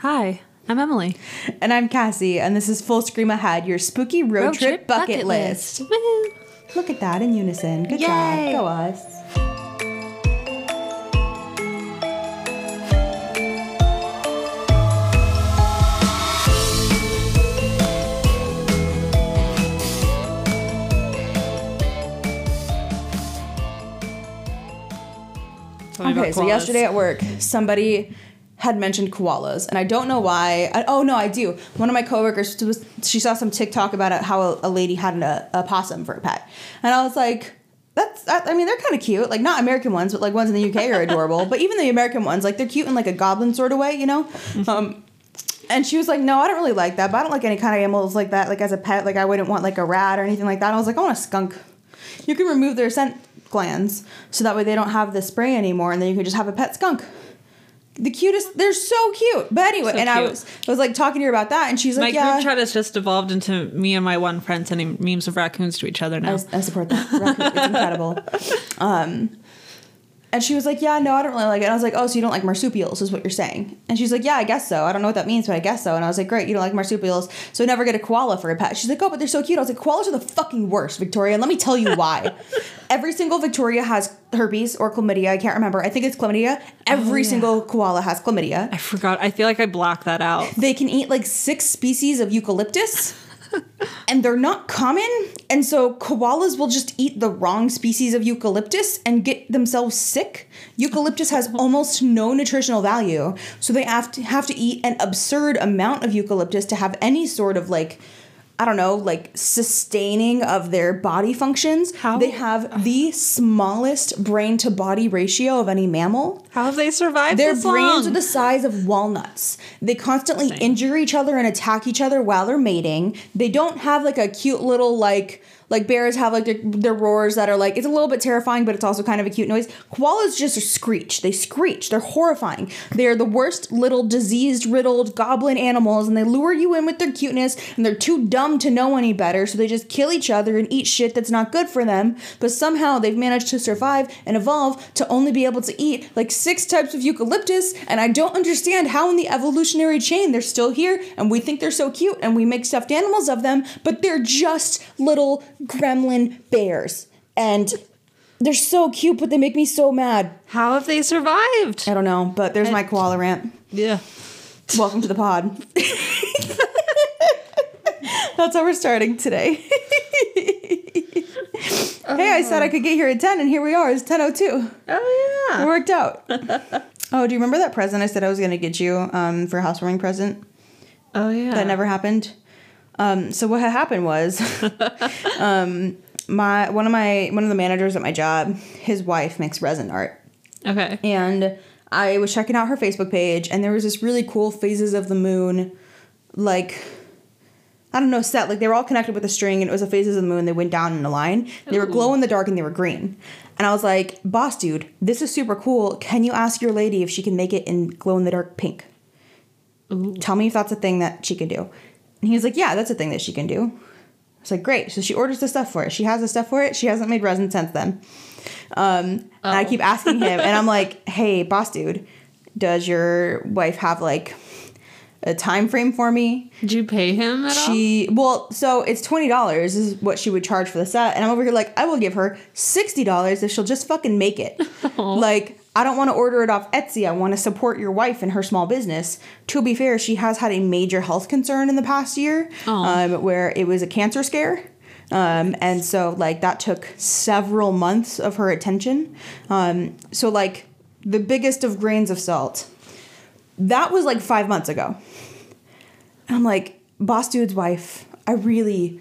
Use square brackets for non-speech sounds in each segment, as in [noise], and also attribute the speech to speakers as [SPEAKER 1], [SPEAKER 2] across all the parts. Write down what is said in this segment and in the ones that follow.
[SPEAKER 1] Hi, I'm Emily.
[SPEAKER 2] And I'm Cassie, and this is Full Scream Ahead, your spooky road, trip, bucket, list.
[SPEAKER 1] Woo.
[SPEAKER 2] Look at that in unison. Good
[SPEAKER 1] Yay.
[SPEAKER 2] job. Go us. Okay, so yesterday at work, somebody had mentioned koalas, and I don't know why. I, oh no, I do. One of my coworkers was she saw some TikTok about it, how a, a lady had a, a possum for a pet, and I was like. That's, that, I mean, they're kind of cute. Like, not American ones, but like ones in the UK are adorable. but even the American ones, like, they're cute in like a goblin sort of way, you know? Um, and she was like, No, I don't really like that, but I don't like any kind of animals like that, like as a pet. Like, I wouldn't want like a rat or anything like that. I was like, I want a skunk. You can remove their scent glands so that way they don't have the spray anymore, and then you can just have a pet skunk. The cutest, they're so cute. But anyway,
[SPEAKER 1] So
[SPEAKER 2] and I was, I was like talking to her about that, and she's
[SPEAKER 1] My
[SPEAKER 2] like, Yeah,
[SPEAKER 1] group chat has just evolved into me and my one friend sending memes of raccoons to each other now.
[SPEAKER 2] I, I support that. Raccoon- it's incredible. [laughs] Um, and she was like, "Yeah, no, I don't really like it." And I was like, "Oh, so you don't like marsupials, is what you're saying?" And she's like, "Yeah, I guess so. I don't know what that means, but I guess so." And I was like, "Great, you don't like marsupials, so never get a koala for a pet." She's like, "Oh, but they're so cute." I was like, "Koalas are the fucking worst, Victoria, and let me tell you why. [laughs] Every single Victoria has herpes or chlamydia. I can't remember. I think it's chlamydia. Every oh,
[SPEAKER 1] yeah.
[SPEAKER 2] single koala has chlamydia.
[SPEAKER 1] I forgot. I feel like I blocked that out.
[SPEAKER 2] They can eat like six species of eucalyptus. [laughs] and they're not common. And so koalas will just eat the wrong species of eucalyptus and get themselves sick. Eucalyptus has almost no nutritional value. So they have to have to eat an absurd amount of eucalyptus to have any sort of like I don't know, like sustaining of their body functions.
[SPEAKER 1] How-
[SPEAKER 2] They have [sighs] the smallest brain to body ratio of any mammal.
[SPEAKER 1] How have they survived
[SPEAKER 2] Their
[SPEAKER 1] this
[SPEAKER 2] brains
[SPEAKER 1] long?
[SPEAKER 2] are the size of walnuts. They constantly injure each other and attack each other while they're mating. They don't have like a cute little like like bears have like their, their roars that are like it's a little bit terrifying, but it's also kind of a cute noise. Koalas just screech. They screech. They're horrifying. They are the worst little diseased riddled goblin animals, and they lure you in with their cuteness, and they're too dumb to know any better, so they just kill each other and eat shit that's not good for them. But somehow they've managed to survive and evolve to only be able to eat like six types of eucalyptus, and I don't understand how in the evolutionary chain they're still here, and we think they're so cute, and we make stuffed animals of them, but they're just little gremlin bears. And they're so cute, but they make me so mad.
[SPEAKER 1] How have they survived?
[SPEAKER 2] I don't know, but there's my koala rant.
[SPEAKER 1] Yeah.
[SPEAKER 2] Welcome to the pod. [laughs] That's how we're starting today. hey, I said I could get here at 10, and here we are. It's 10.02.
[SPEAKER 1] Oh yeah.
[SPEAKER 2] It worked out. [laughs] oh, do you remember that present I said I was going to get you um, for a housewarming present?
[SPEAKER 1] Oh yeah.
[SPEAKER 2] That never happened. Um, so what had happened was, [laughs] um, my one of my one of the managers at my job, his wife makes resin art,
[SPEAKER 1] Okay.
[SPEAKER 2] and I was checking out her Facebook page, and there was this really cool phases of the moon, like. I don't know, set like they were all connected with a string, and it was the phases of the moon. They went down in a line. They were glow in the dark, and they were green. And I was like, "Boss, dude, this is super cool. Can you ask your lady if she can make it in glow in the dark pink?
[SPEAKER 1] Ooh.
[SPEAKER 2] Tell me if that's a thing that she can do." And he was like, "Yeah, that's a thing that she can do." I was like, "Great." So she orders the stuff for it. She has the stuff for it. She hasn't made resin since then. Um, And I
[SPEAKER 1] Oh.
[SPEAKER 2] keep asking him, and I'm like, [laughs] "Hey, boss, dude, does your wife have like a time frame for me?"
[SPEAKER 1] Did you pay him at all?
[SPEAKER 2] She well, so it's twenty dollars is what she would charge for the set, and I'm over here like I will give her sixty dollars if she'll just fucking make it. [laughs] like I don't want to order it off Etsy. I want to support your wife and her small business. To be fair, she has had a major health concern in the past year, um, where it was a cancer scare. Um, and so like that took several months of her attention. Um, so like the biggest of grains of salt. That was like five months ago. I'm like, boss dude's wife, I really,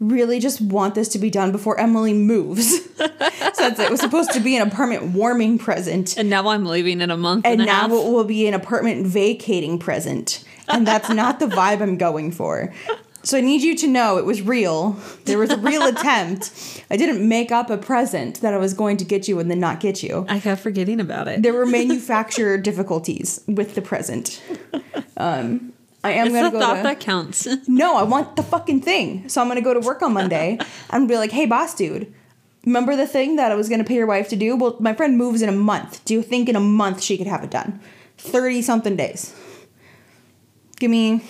[SPEAKER 2] really just want this to be done before Emily moves. [laughs] Since it was supposed to be an apartment warming present.
[SPEAKER 1] and now I'm leaving in a month
[SPEAKER 2] And
[SPEAKER 1] and,
[SPEAKER 2] now it will be an apartment vacating present. And that's not the vibe I'm going for. So I need you to know it was real. There was a real [laughs] attempt. I didn't make up a present that I was going to get you and then not get you.
[SPEAKER 1] I kept forgetting about it.
[SPEAKER 2] There were manufacturer difficulties with the present. Um, [laughs] I am
[SPEAKER 1] it's
[SPEAKER 2] gonna
[SPEAKER 1] the
[SPEAKER 2] go
[SPEAKER 1] thought
[SPEAKER 2] to,
[SPEAKER 1] that counts. [laughs]
[SPEAKER 2] no, I want the fucking thing. So I'm gonna go to work on Monday [laughs] and be like, hey, boss dude, remember the thing that I was gonna pay your wife to do? Well, my friend moves in a month. Do you think in a month she could have it done? 30 something days. Give me.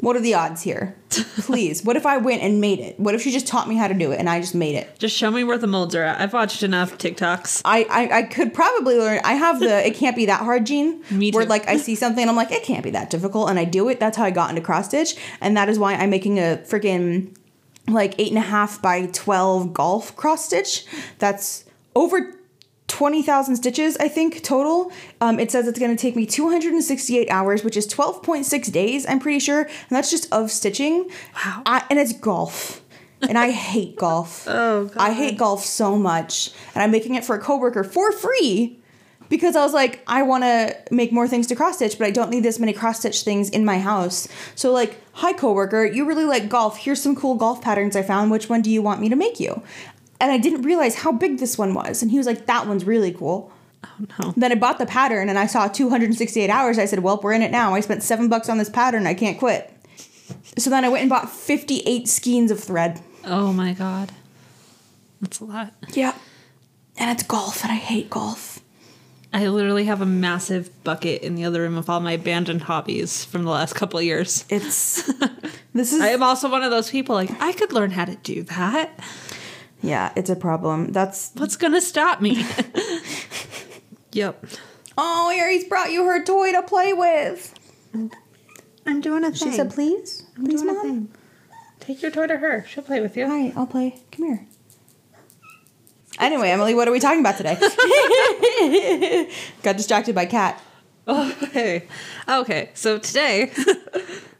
[SPEAKER 2] What are the odds here? [laughs] Please. what if I went and made it? What if she just taught me how to do it and I just made it?
[SPEAKER 1] Just show me where the molds are at. I've watched enough TikToks.
[SPEAKER 2] I, I, I could probably learn. I have the it can't be that hard gene. [laughs]
[SPEAKER 1] Me too.
[SPEAKER 2] Where like I [laughs] see something and I'm like, it can't be that difficult. And I do it. That's how I got into cross stitch. And that is why I'm making a freaking like eight and a half by 12 golf cross stitch. That's over 20,000 stitches, I think, total. Um, it says it's going to take me 268 hours, which is 12.6 days, I'm pretty sure. And that's just of stitching.
[SPEAKER 1] Wow.
[SPEAKER 2] I, and it's golf. And I hate golf. [laughs]
[SPEAKER 1] Oh, God.
[SPEAKER 2] I hate golf so much. And I'm making it for a coworker for free because I was like, I want to make more things to cross stitch, but I don't need this many cross stitch things in my house. So, like, hi, coworker, you really like golf. Here's some cool golf patterns I found. Which one do you want me to make you? And I didn't realize how big this one was. And he was like, that one's really cool.
[SPEAKER 1] Oh, no.
[SPEAKER 2] Then I bought the pattern and I saw 268 hours. I said, well, we're in it now. I spent seven bucks on this pattern. I can't quit. So then I went and bought 58 skeins of thread.
[SPEAKER 1] Oh, my God. That's a lot.
[SPEAKER 2] Yeah. And it's golf, and I hate golf.
[SPEAKER 1] I literally have a massive bucket in the other room of all my abandoned hobbies from the last couple of years.
[SPEAKER 2] It's [laughs] this is
[SPEAKER 1] I am also one of those people like I could learn how to do that.
[SPEAKER 2] Yeah, it's a problem. That's
[SPEAKER 1] What's gonna stop me? [laughs] yep.
[SPEAKER 2] oh, Aries brought you her toy to play with.
[SPEAKER 1] I'm doing a thing.
[SPEAKER 2] She said, "Please, please, mom."
[SPEAKER 1] Take your toy to her. She'll play with you.
[SPEAKER 2] Hi, I'll play. Come here. Anyway, Emily, what are we talking about today? [laughs] Got distracted by cat. [laughs]
[SPEAKER 1] Okay. Okay. So today,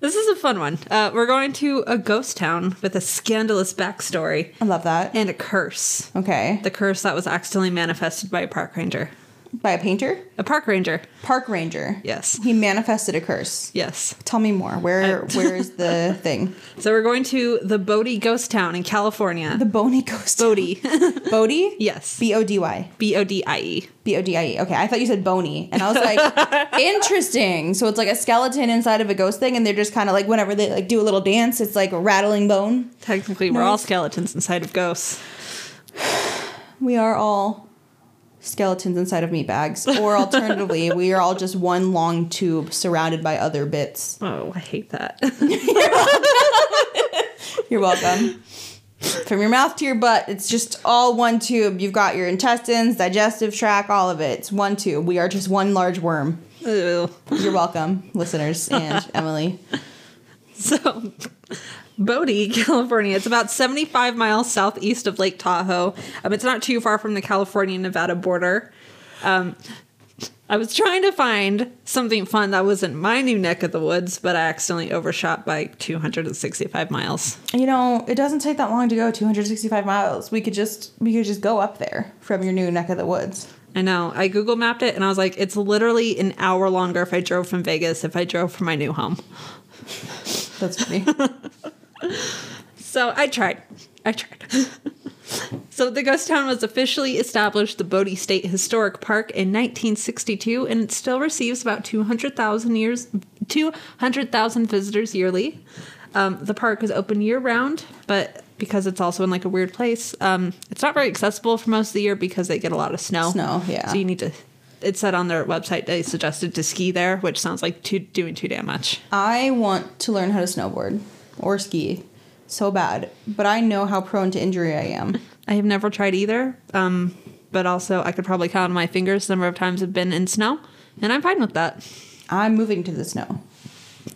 [SPEAKER 1] this is a fun one. Uh, we're going to a ghost town with a scandalous backstory
[SPEAKER 2] I love that.
[SPEAKER 1] and a curse.
[SPEAKER 2] Okay,
[SPEAKER 1] The curse that was accidentally manifested by a park ranger.
[SPEAKER 2] By a painter,
[SPEAKER 1] A park ranger.
[SPEAKER 2] park ranger.
[SPEAKER 1] Yes.
[SPEAKER 2] He manifested a curse.
[SPEAKER 1] Yes.
[SPEAKER 2] Tell me more. Where [laughs] where is the [laughs] thing?
[SPEAKER 1] So we're going to the Bodie Ghost Town in California.
[SPEAKER 2] The bony ghost.
[SPEAKER 1] Bodie. [laughs]
[SPEAKER 2] Bodie?
[SPEAKER 1] yes.
[SPEAKER 2] B O D Y.
[SPEAKER 1] B O D I E.
[SPEAKER 2] B O D I E. Okay, I thought you said bony, and I was like, interesting. So it's like a skeleton inside of a ghost thing, and they're just kind of like whenever they like do a little dance, it's like a rattling bone.
[SPEAKER 1] Technically, we're all skeletons inside of ghosts. [sighs]
[SPEAKER 2] We are all skeletons inside of meat bags, or alternatively, we are all just one long tube surrounded by other bits. [laughs]
[SPEAKER 1] Oh, I hate that. [laughs]
[SPEAKER 2] You're welcome. From your mouth to your butt, it's just all one tube. You've got your intestines, digestive tract, all of it. It's one tube. We are just one large worm.
[SPEAKER 1] Ew.
[SPEAKER 2] You're welcome, listeners and [laughs] Emily.
[SPEAKER 1] So, Bodie, [laughs] California. It's about 75 miles southeast of Lake Tahoe. Um, it's not too far from the California Nevada border. Um, I was trying to find something fun that wasn't my new neck of the woods, but I accidentally overshot by 265 miles.
[SPEAKER 2] You know, it doesn't take that long to go 265 miles. We could just we could just go up there from your new neck of the woods.
[SPEAKER 1] I know. I Google mapped it and I was like, it's literally an hour longer if I drove from Vegas if I drove from my new home.
[SPEAKER 2] That's funny. [laughs]
[SPEAKER 1] So I tried. I tried. [laughs] so the ghost town was officially established the Bodie State Historic Park in 1962, and it still receives about 200,000 years, 200,000 visitors yearly. Um, the park is open year round, but because it's also in like a weird place, um, it's not very accessible for most of the year because they get a lot of snow.
[SPEAKER 2] Snow, yeah.
[SPEAKER 1] So you need to. It said on their website they suggested to ski there, which sounds like too, doing too damn much.
[SPEAKER 2] I want to learn how to snowboard or ski so bad, but I know how prone to injury I am.
[SPEAKER 1] I have never tried either, um, but also I could probably count on my fingers the number of times I've been in snow, and I'm fine with that.
[SPEAKER 2] I'm moving to the snow.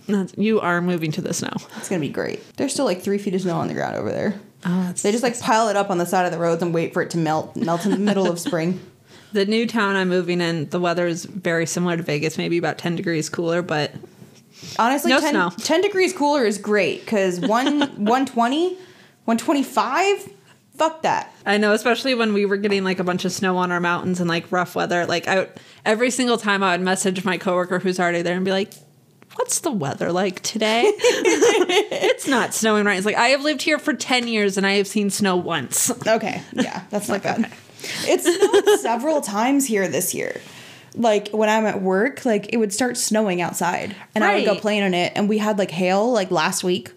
[SPEAKER 1] That's- You are moving to the snow.
[SPEAKER 2] It's gonna be great. There's still like three feet of snow on the ground over there.
[SPEAKER 1] Oh,
[SPEAKER 2] They just like pile it up on the side of the roads and wait for it to melt, melt in the middle of spring. [laughs]
[SPEAKER 1] the new town I'm moving in. The weather is very similar to Vegas, maybe about ten degrees cooler, but
[SPEAKER 2] Honestly,
[SPEAKER 1] No
[SPEAKER 2] 10, 10 degrees cooler is great because one [laughs] 120, 125, fuck that.
[SPEAKER 1] I know, especially when we were getting like a bunch of snow on our mountains and like rough weather. Like I, every single time I would message my coworker who's already there and be like, "What's the weather like today?" [laughs] [laughs] it's not snowing right. It's like I have lived here for ten years and I have seen snow once.
[SPEAKER 2] Okay, yeah, that's not bad.
[SPEAKER 1] okay.
[SPEAKER 2] It's snowed several times here this year. Like when I'm at work, like it would start snowing outside, and I would go
[SPEAKER 1] playing
[SPEAKER 2] play on it. And we had like hail like last week.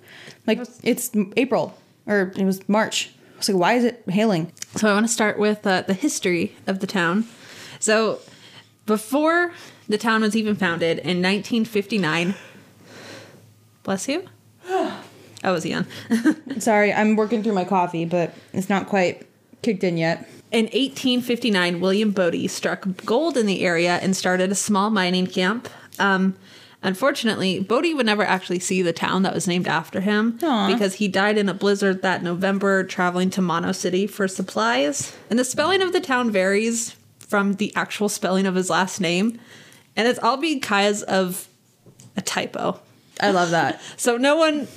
[SPEAKER 2] Like it's April or it was March. I was like, why is it hailing?
[SPEAKER 1] So I want to start with uh, the history of the town. So before the town was even founded in 1959, Bless you. [sighs] I was Ian. [laughs]
[SPEAKER 2] Sorry, I'm working through my coffee, but it's not quite kicked in yet.
[SPEAKER 1] In 1859, William Bodie struck gold in the area and started a small mining camp. Um, unfortunately, Bodie would never actually see the town that was named after him
[SPEAKER 2] Aw.
[SPEAKER 1] because he died in a blizzard that November traveling to Mono City for supplies. And the spelling of the town varies from the actual spelling of his last name, and it's all because of a typo.
[SPEAKER 2] I love that. [laughs]
[SPEAKER 1] So no one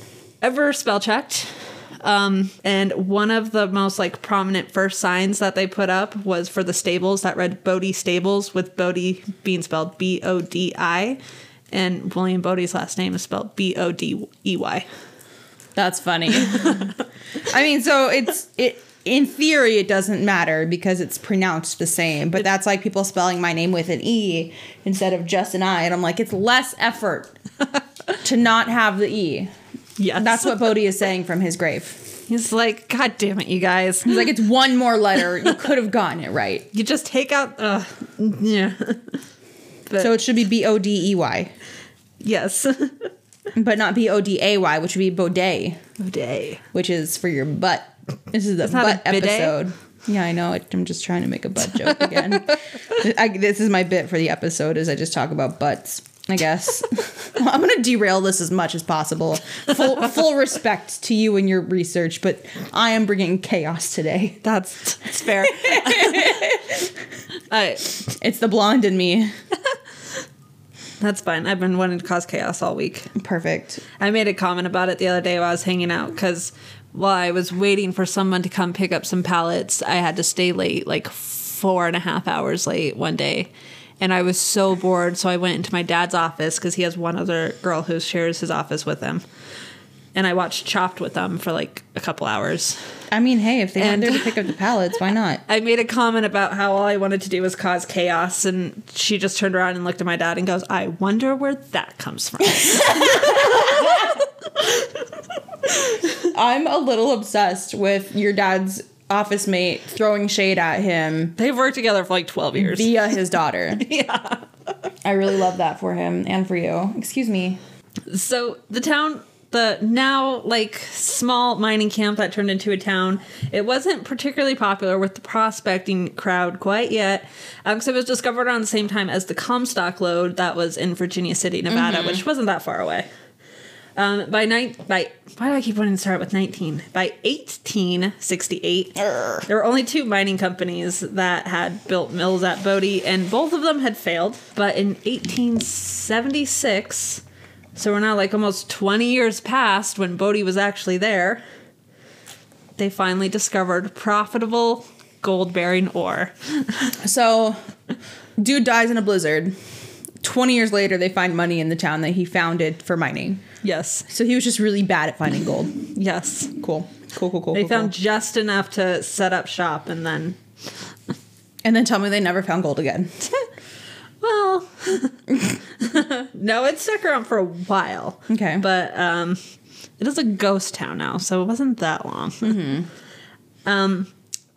[SPEAKER 1] ever spell checked. Um, and one of the most like prominent first signs that they put up was for the stables that read Bodie Stables with Bodie being spelled B O D I, and William Bodie's last name is spelled B O D E Y.
[SPEAKER 2] That's funny. [laughs] I mean, so it's it in theory it doesn't matter because it's pronounced the same, but that's like people spelling my name with an e instead of just an i and I'm like it's less effort [laughs] to not have the e.
[SPEAKER 1] Yes,
[SPEAKER 2] That's what Bodie is saying from his grave.
[SPEAKER 1] he's like. God damn it, you guys!
[SPEAKER 2] He's like it's one more letter. [laughs] You could have gotten it right.
[SPEAKER 1] You just take out. Uh, yeah. [laughs] But,
[SPEAKER 2] So it should be B O D E Y,
[SPEAKER 1] yes. [laughs]
[SPEAKER 2] but not B O D A Y, which would be Baudet,
[SPEAKER 1] Day.
[SPEAKER 2] which is for your butt. This is the
[SPEAKER 1] a
[SPEAKER 2] butt episode. Yeah, I know. I'm just trying to make a butt joke again. I, this is my bit for the episode. Is I just talk about butts. I guess [laughs] I'm gonna derail this as much as possible. Full, full respect to you and your research, but I am bringing chaos today.
[SPEAKER 1] That's that's fair. I, [laughs] uh,
[SPEAKER 2] It's the blonde in me.
[SPEAKER 1] that's fine. I've been wanting to cause chaos all week.
[SPEAKER 2] Perfect.
[SPEAKER 1] I made a comment about it the other day while I was hanging out because while I was waiting for someone to come pick up some pallets, I had to stay late, like four and a half hours late one day. And I was so bored, so I went into my dad's office because he has one other girl who shares his office with him. And I watched Chopped with them for like a couple hours.
[SPEAKER 2] I mean, hey, if they
[SPEAKER 1] And-
[SPEAKER 2] weren't there to pick up the pallets, why not? [laughs]
[SPEAKER 1] I made a comment about how all I wanted to do was cause chaos, and she just turned around and looked at my dad and goes, I wonder where that comes from. [laughs]
[SPEAKER 2] I'm a little obsessed with your dad's office mate throwing shade at him
[SPEAKER 1] They've worked together for like 12 years.
[SPEAKER 2] via his daughter. [laughs] yeah. I really love that for him and for you. Excuse me.
[SPEAKER 1] So the town, the now like small mining camp that turned into a town, it wasn't particularly popular with the prospecting crowd quite yet, um, because it was discovered around the same time as the Comstock lode that was in Virginia City, Nevada, mm-hmm. which wasn't that far away. Um, by nine, by why do I keep wanting to start with nineteen? By eighteen sixty eight, there were only two mining companies that had built mills at Bodie, and both of them had failed. But in eighteen seventy six, so we're now like almost 20 years past when Bodie was actually there. They finally discovered profitable gold bearing ore. [laughs]
[SPEAKER 2] So, dude dies in a blizzard. 20 years later, they find money in the town that he founded for mining.
[SPEAKER 1] Yes.
[SPEAKER 2] So he was just really bad at finding gold.
[SPEAKER 1] Yes.
[SPEAKER 2] Cool. Cool, cool, cool.
[SPEAKER 1] They
[SPEAKER 2] cool,
[SPEAKER 1] found
[SPEAKER 2] cool.
[SPEAKER 1] just enough to set up shop and then, [laughs]
[SPEAKER 2] And then tell me they never found gold again. [laughs]
[SPEAKER 1] well, [laughs] no, it stuck around for a while.
[SPEAKER 2] Okay.
[SPEAKER 1] But um, it is a ghost town now, so it wasn't that long. Um,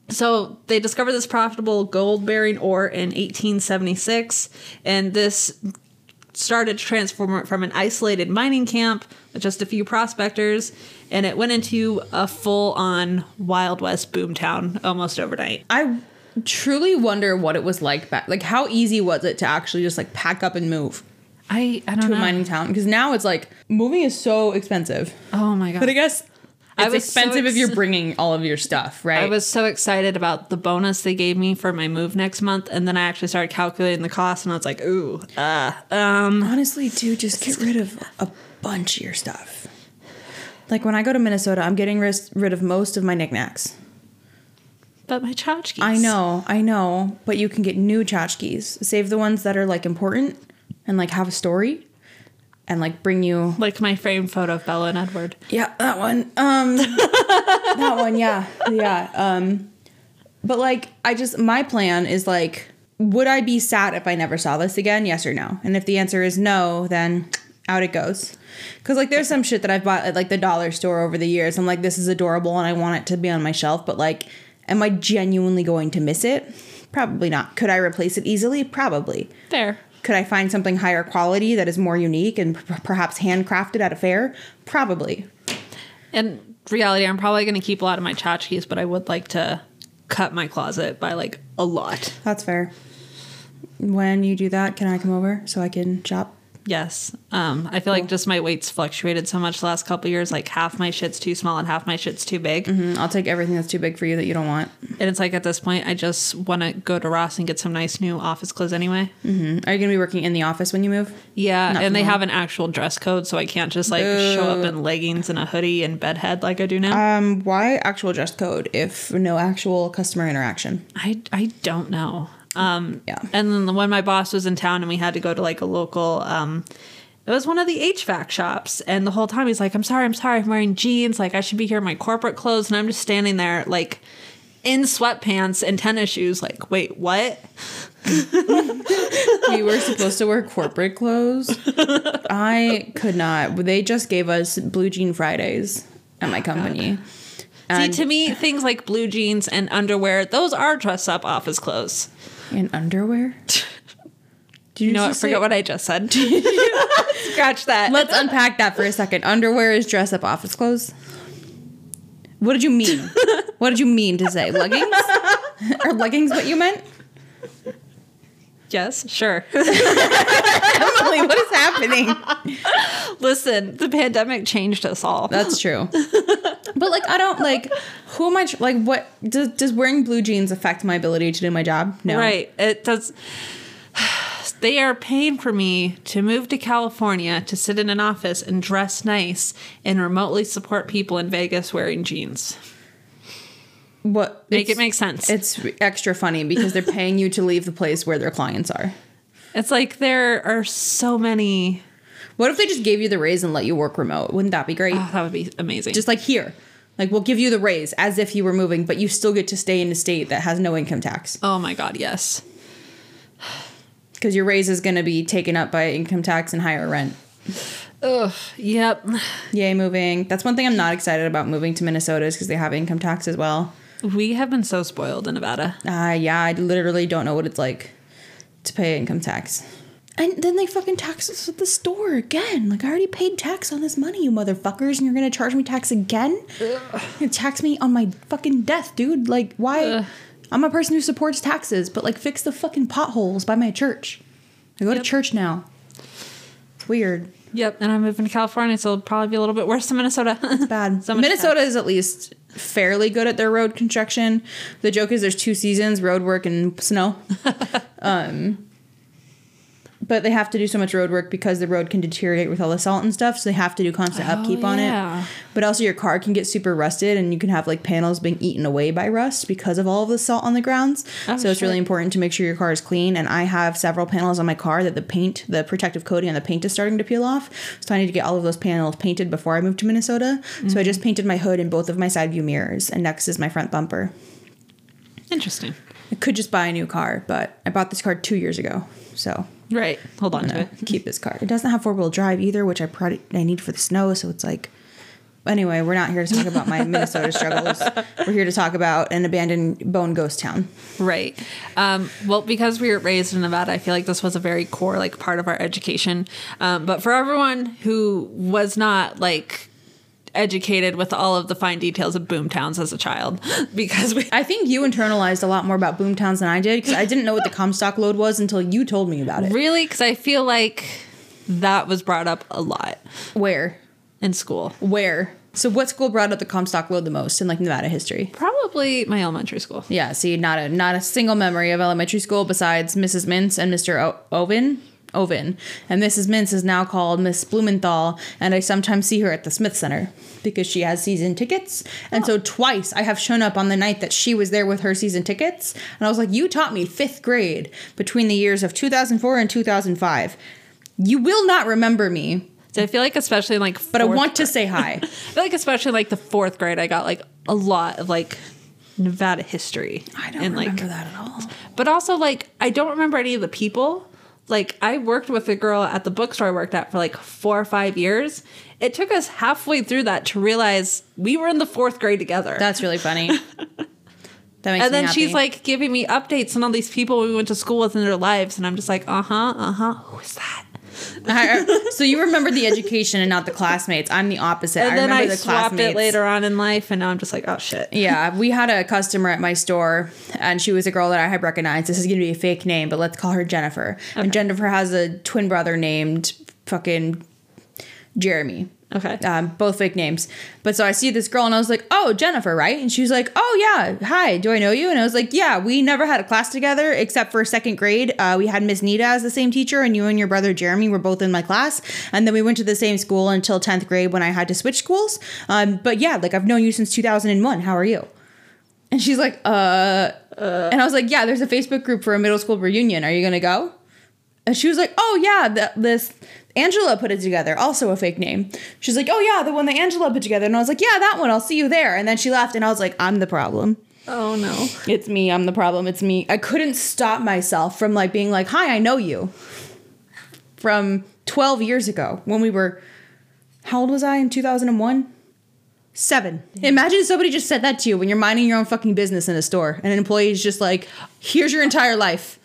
[SPEAKER 1] so they discovered this profitable gold bearing ore in 1876, and this started to transform it from an isolated mining camp with just a few prospectors, and it went into a full on Wild West boomtown almost overnight.
[SPEAKER 2] I truly wonder what it was like back. Like, how easy was it to actually just like pack up and move
[SPEAKER 1] I, I don't
[SPEAKER 2] to
[SPEAKER 1] know.
[SPEAKER 2] a mining town? Because now it's like moving is so expensive.
[SPEAKER 1] oh my god.
[SPEAKER 2] But I guess
[SPEAKER 1] I
[SPEAKER 2] it's
[SPEAKER 1] was so
[SPEAKER 2] expensive if you're bringing all of your stuff, right?
[SPEAKER 1] I was so excited about the bonus they gave me for my move next month, and then I actually started calculating the cost, and I was like, "Ooh, uh, um,
[SPEAKER 2] honestly, dude, just get rid of a bunch of your stuff. Like when I go to Minnesota, I'm getting ris- rid of most of my knickknacks.
[SPEAKER 1] but my tchotchkes."
[SPEAKER 2] I know, I know, but you can get new tchotchkes. Save the ones that are like important and like have a story, and like bring you.
[SPEAKER 1] like my framed photo of Bella and Edward.
[SPEAKER 2] Yeah, that one. Um, [laughs] that one. Yeah, yeah. Um, but like, I just my plan is like, would I be sad if I never saw this again? Yes or no? And if the answer is no, then out it goes. Cause like there's some shit that I've bought at like the dollar store over the years. I'm like, this is adorable and I want it to be on my shelf, but like, am I genuinely going to miss it? Probably not. Could I replace it easily? Probably.
[SPEAKER 1] Fair.
[SPEAKER 2] Could I find something higher quality that is more unique and p- perhaps handcrafted at a fair? Probably.
[SPEAKER 1] In reality, I'm probably going to keep a lot of my tchotchkes, but I would like to cut my closet by like a lot.
[SPEAKER 2] That's fair. When you do that, can I come over so I can shop?
[SPEAKER 1] Yes. Um, I feel like just my weight's fluctuated so much the last couple years. Like half my shit's too small and half my shit's too big.
[SPEAKER 2] Mm, I'll take everything that's too big for you that you don't want.
[SPEAKER 1] And it's like at this point, I just want to go to Ross and get some nice new office clothes anyway.
[SPEAKER 2] Mm, Are you going to be working in the office when you move?
[SPEAKER 1] Yeah,
[SPEAKER 2] Not
[SPEAKER 1] and they
[SPEAKER 2] long.
[SPEAKER 1] have an actual dress code, so I can't just like show up in leggings and a hoodie and bedhead like I do now.
[SPEAKER 2] Um, why actual dress code if no actual customer interaction?
[SPEAKER 1] I I don't know. Um,
[SPEAKER 2] Yeah.
[SPEAKER 1] And then when my boss was in town and we had to go to like a local, um, it was one of the HVAC shops, and the whole time he's like, "I'm sorry, I'm sorry, I'm wearing jeans. Like I should be here in my corporate clothes," and I'm just standing there like in sweatpants and tennis shoes. Like, wait, what? [laughs]
[SPEAKER 2] we were supposed to wear corporate clothes. I could not. They just gave us blue jean Fridays at my company.
[SPEAKER 1] See, to me, things like blue jeans and underwear, those are dress up office clothes.
[SPEAKER 2] In underwear. [laughs] Do
[SPEAKER 1] You know, I forget what I just said. [laughs] Scratch that.
[SPEAKER 2] Let's unpack that for a second. Underwear is dress up office clothes. What did you mean? [laughs] what did you mean to say? Leggings? Are leggings what you meant?
[SPEAKER 1] Yes, sure. [laughs]
[SPEAKER 2] Emily, what is happening?
[SPEAKER 1] Listen, the pandemic changed us all.
[SPEAKER 2] That's true. [laughs] But like, I don't like. Who am I? tr- Like, what does does wearing blue jeans affect my ability to do my job? No.
[SPEAKER 1] Right. It does. [sighs] They are paying for me to move to California to sit in an office and dress nice and remotely support people in Vegas wearing jeans.
[SPEAKER 2] What
[SPEAKER 1] Make it make sense.
[SPEAKER 2] It's extra funny because they're [laughs] paying you to leave the place where their clients are.
[SPEAKER 1] It's like there are so many.
[SPEAKER 2] What if they just gave you the raise and let you work remote? Wouldn't that be great?
[SPEAKER 1] Oh, that would be amazing.
[SPEAKER 2] just like here, like we'll give you the raise as if you were moving, but you still get to stay in a state that has no income tax
[SPEAKER 1] oh my God, yes. [sighs]
[SPEAKER 2] because your raise is going to be taken up by income tax and higher rent.
[SPEAKER 1] Ugh. Yep.
[SPEAKER 2] Yay, moving. That's one thing I'm not excited about moving to Minnesota is because they have income tax as well.
[SPEAKER 1] We have been so spoiled in Nevada.
[SPEAKER 2] Uh, yeah, I literally don't know what it's like to pay income tax. And then they fucking tax us at the store again. Like I already paid tax on this money, you motherfuckers, and you're gonna charge me tax again? You tax me on my fucking death, dude. Like why?
[SPEAKER 1] Ugh.
[SPEAKER 2] I'm a person who supports taxes, but like fix the fucking potholes by my church. I go
[SPEAKER 1] Yep.
[SPEAKER 2] to church now. It's weird.
[SPEAKER 1] Yep. And I'm moving to California, so it'll probably be a little bit worse than Minnesota. [laughs]
[SPEAKER 2] It's bad.
[SPEAKER 1] So
[SPEAKER 2] Minnesota
[SPEAKER 1] tax.
[SPEAKER 2] is at least fairly good at their road construction. The joke is there's two seasons, road work and snow. [laughs] um but they have to do so much road work because the road can deteriorate with all the salt and stuff, so they have to do constant
[SPEAKER 1] Oh,
[SPEAKER 2] upkeep on
[SPEAKER 1] yeah.
[SPEAKER 2] it. But also your car can get super rusted and you can have like panels being eaten away by rust because of all of the salt on the grounds.
[SPEAKER 1] Oh,
[SPEAKER 2] so it's really important to make sure your car is clean and I have several panels on my car that the paint, the protective coating on the paint is starting to peel off. So I need to get all of those panels painted before I move to Minnesota. So
[SPEAKER 1] Mm-hmm.
[SPEAKER 2] I just painted my hood and both of my side view mirrors and next is my front bumper.
[SPEAKER 1] Interesting.
[SPEAKER 2] I could just buy a new car, but I bought this car 2 years ago. So
[SPEAKER 1] Right. Hold on to it. [laughs]
[SPEAKER 2] keep this car. It doesn't have four wheel drive either, which I probably I need for the snow. So it's like, anyway, we're not here to talk about my [laughs] Minnesota struggles. We're here to talk about an abandoned bone ghost town.
[SPEAKER 1] Right. Um, well, because we were raised in Nevada, I feel like this was a very core like part of our education. Um, but for everyone who was not like educated with all of the fine details of boom towns as a child, [laughs] because we
[SPEAKER 2] I think you internalized a lot more about boom towns than I did because I didn't know what the Comstock lode was until you told me about it.
[SPEAKER 1] really, because I feel like that was brought up a lot
[SPEAKER 2] Where?
[SPEAKER 1] in school.
[SPEAKER 2] Where? So what school brought up the Comstock lode the most in like Nevada history?
[SPEAKER 1] Probably my elementary school.
[SPEAKER 2] Yeah, see, not a not a single memory of elementary school besides Mrs. Mintz and Mr. O- Oven. Oven. And Mrs. Mintz is now called Miss Blumenthal, and I sometimes see her at the Smith Center because she has season tickets. And so twice I have shown up on the night that she was there with her season tickets, and I was like, "You taught me fifth grade between the years of 2004 and 2005. You will not remember me,
[SPEAKER 1] So I feel like especially like
[SPEAKER 2] but I want to say hi." [laughs]
[SPEAKER 1] I feel like especially like the fourth grade, I got like a lot of like Nevada history.
[SPEAKER 2] I don't
[SPEAKER 1] and, like,
[SPEAKER 2] remember that at all.
[SPEAKER 1] But also, like, I don't remember any of the people. Like, I worked with a girl at the bookstore I worked at for like four or five years. It took us halfway through that to realize we were in the fourth grade together.
[SPEAKER 2] That's really funny. [laughs] That makes
[SPEAKER 1] and then she's like giving me updates on all these people we went to school with in their lives, and I'm just like, uh huh, uh huh. Who is that? [laughs]
[SPEAKER 2] I- so you remember the education and not the classmates. I'm the opposite.
[SPEAKER 1] And
[SPEAKER 2] I
[SPEAKER 1] then
[SPEAKER 2] remember
[SPEAKER 1] I
[SPEAKER 2] the
[SPEAKER 1] swapped
[SPEAKER 2] classmates.
[SPEAKER 1] it later on in life, and now I'm just like, oh shit.
[SPEAKER 2] Yeah, we had a customer at my store, and she was a girl that I had recognized. This is going to be a fake name, but let's call her Jennifer. And Jennifer has a twin brother named fucking Jeremy.
[SPEAKER 1] Okay.
[SPEAKER 2] Um, both fake names. But so I see this girl, and I was like, "Oh, Jennifer, right?" And she was like, "Oh yeah, hi. Do I know you?" And I was like, "Yeah, we never had a class together except for second grade. Uh, we had Miss Nita as the same teacher, and you and your brother Jeremy were both in my class. And then we went to the same school until tenth grade when I had to switch schools. Um, but yeah, like I've known you since two thousand and one. How are you?" And she's like, uh, and I was like, yeah, there's a Facebook group for a middle school reunion. Are you gonna go? And she was like, oh yeah, th- this Angela put it together, also a fake name. She's like, oh yeah, the one that Angela put together. And I was like, yeah, that one. I'll see you there. And then she left, and I was like, I'm the problem.
[SPEAKER 1] Oh no.
[SPEAKER 2] It's me. I'm the problem. It's me. I couldn't stop myself from like being like, hi, I know you. From 12 years ago when we were, how old was I in 2001? Seven. Imagine if somebody just said that to you when you're minding your own fucking business in a store and an employee is just like, here's your entire life.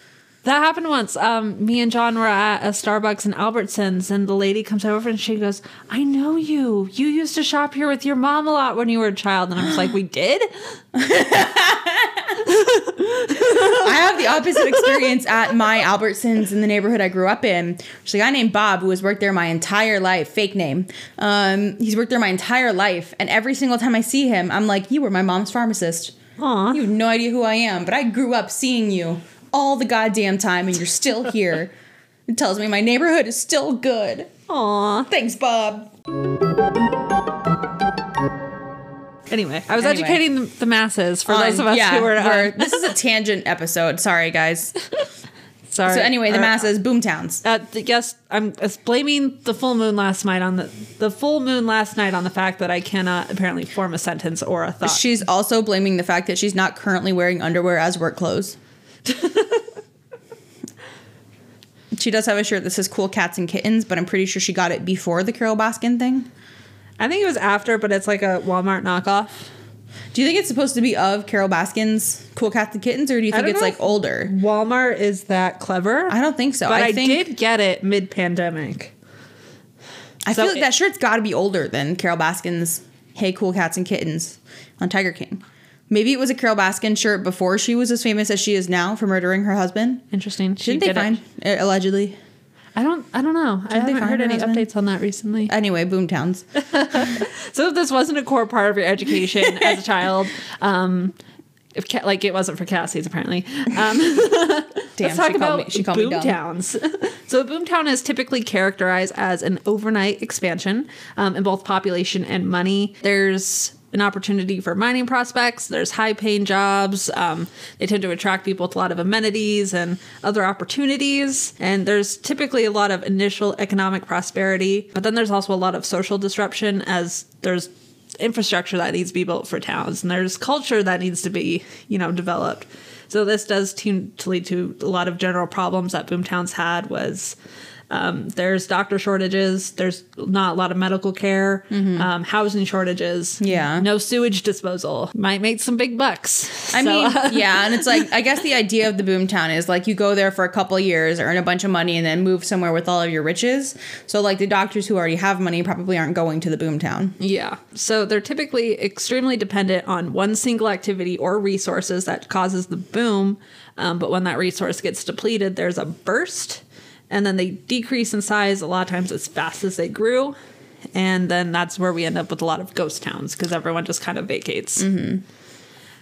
[SPEAKER 1] That happened once. Um, me and John were at a Starbucks in Albertsons, and the lady comes over and she goes, "I know you. You used to shop here with your mom a lot when you were a child." And I was like, "We did." [laughs]
[SPEAKER 2] I have the opposite experience at my Albertsons in the neighborhood I grew up in. There's a guy named Bob who has worked there my entire life, fake name. Um, he's worked there my entire life, and every single time I see him, I'm like, "You were my mom's pharmacist.
[SPEAKER 1] Aw.
[SPEAKER 2] You have no idea who I am, but I grew up seeing you all the goddamn time, and you're still here." [laughs] it tells me my neighborhood is still good.
[SPEAKER 1] Aw.
[SPEAKER 2] Thanks, Bob.
[SPEAKER 1] Anyway, I was
[SPEAKER 2] Anyway.
[SPEAKER 1] educating the, the masses for those of
[SPEAKER 2] Um,
[SPEAKER 1] us
[SPEAKER 2] yeah,
[SPEAKER 1] who were. Uh,
[SPEAKER 2] this is a tangent episode. Sorry, guys. [laughs]
[SPEAKER 1] sorry.
[SPEAKER 2] So anyway, the
[SPEAKER 1] Or,
[SPEAKER 2] masses, boomtowns.
[SPEAKER 1] Uh, the- yes, I'm uh, blaming the full moon last night on the the full moon last night on the fact that I cannot apparently form a sentence or a thought.
[SPEAKER 2] She's also blaming the fact that she's not currently wearing underwear as work clothes. [laughs] she does have a shirt that says "Cool Cats and Kittens," but I'm pretty sure she got it before the Carole Baskin thing.
[SPEAKER 1] I think it was after, but it's like a Walmart knockoff.
[SPEAKER 2] Do you think it's supposed to be of Carole Baskin's "Cool Cats and Kittens," or do you think it's like older?
[SPEAKER 1] Walmart is that clever.
[SPEAKER 2] I don't think so.
[SPEAKER 1] but I,
[SPEAKER 2] I,
[SPEAKER 1] did get it mid pandemic.
[SPEAKER 2] I
[SPEAKER 1] so
[SPEAKER 2] feel like
[SPEAKER 1] it-
[SPEAKER 2] that shirt's got to be older than Carole Baskin's "Hey, Cool Cats and Kittens" on Tiger King. Maybe it was a Carole Baskin shirt before she was as famous as she is now for murdering her husband.
[SPEAKER 1] Interesting. She
[SPEAKER 2] Didn't they
[SPEAKER 1] did it.
[SPEAKER 2] find uh, allegedly?
[SPEAKER 1] I don't. I don't know. I haven't heard any
[SPEAKER 2] husband?
[SPEAKER 1] updates on that recently.
[SPEAKER 2] Anyway, boomtowns. [laughs]
[SPEAKER 1] So if this wasn't a core part of your education as a child, um, if like it wasn't for Cassie's apparently. Um, [laughs]
[SPEAKER 2] Damn,
[SPEAKER 1] Let's talk
[SPEAKER 2] she
[SPEAKER 1] about
[SPEAKER 2] called me. She called
[SPEAKER 1] boomtowns. so a boomtown is typically characterized as an overnight expansion um, in both population and money. There's an opportunity for mining prospects. There's high paying jobs. Um, they tend to attract people with a lot of amenities and other opportunities. And there's typically a lot of initial economic prosperity, but then there's also a lot of social disruption as there's infrastructure that needs to be built for towns and there's culture that needs to be you know developed so this does tend to lead to a lot of general problems that boomtowns had was um, there's doctor shortages there's not a lot of medical care um, housing shortages
[SPEAKER 2] Mm-hmm. Yeah.
[SPEAKER 1] no sewage disposal might make some big bucks
[SPEAKER 2] I
[SPEAKER 1] So,
[SPEAKER 2] mean,
[SPEAKER 1] uh, [laughs]
[SPEAKER 2] yeah, and it's like I guess the idea of the boomtown is like you go there for a couple of years, earn a bunch of money, and then move somewhere with all of your riches. So like the doctors who already have money probably aren't going to the boomtown.
[SPEAKER 1] Yeah. So they're typically extremely dependent on one single activity or resources that causes the boom. Um, but when that resource gets depleted, there's a burst and then they decrease in size a lot of times as fast as they grew. And then that's where we end up with a lot of ghost towns because everyone just kind of vacates. Mm-hmm.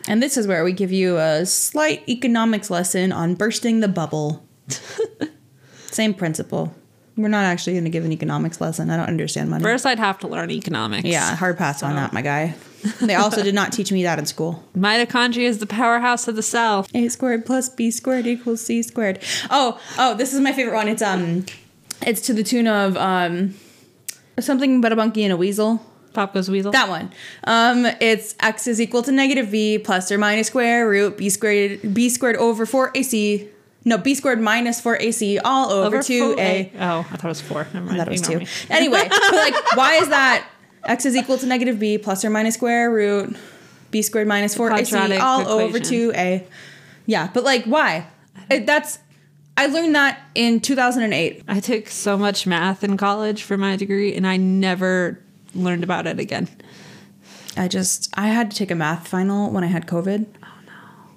[SPEAKER 2] And this is where we give you a slight economics lesson on bursting the bubble. [laughs] Same principle. We're not actually going to give an economics lesson. I don't understand money.
[SPEAKER 1] First, I'd have to learn economics.
[SPEAKER 2] yeah, hard pass on that, my guy. They also did not teach me that in school. [laughs]
[SPEAKER 1] Mitochondria is the powerhouse of the cell.
[SPEAKER 2] A squared plus B squared equals C squared. Oh, oh, this is my favorite one. It's um, it's to the tune of um, something but a monkey and a weasel.
[SPEAKER 1] Pop goes weasel.
[SPEAKER 2] That one. Um, it's x is equal to negative v plus or minus square root b squared b squared over four ac. No, b squared minus four ac all over, two a.
[SPEAKER 1] Oh, I thought it was four. Never mind.
[SPEAKER 2] That was
[SPEAKER 1] Ignore
[SPEAKER 2] two.
[SPEAKER 1] me. [laughs]
[SPEAKER 2] Anyway, [laughs] but like, why is that? X is equal to negative b plus or minus square root b squared minus 4ac
[SPEAKER 1] Quadratic
[SPEAKER 2] all over 2a. Yeah, but like why? It, that's I learned that in 2008.
[SPEAKER 1] I took so much math in college for my degree, and I never learned about it again.
[SPEAKER 2] I just I had to take a math final when I had COVID.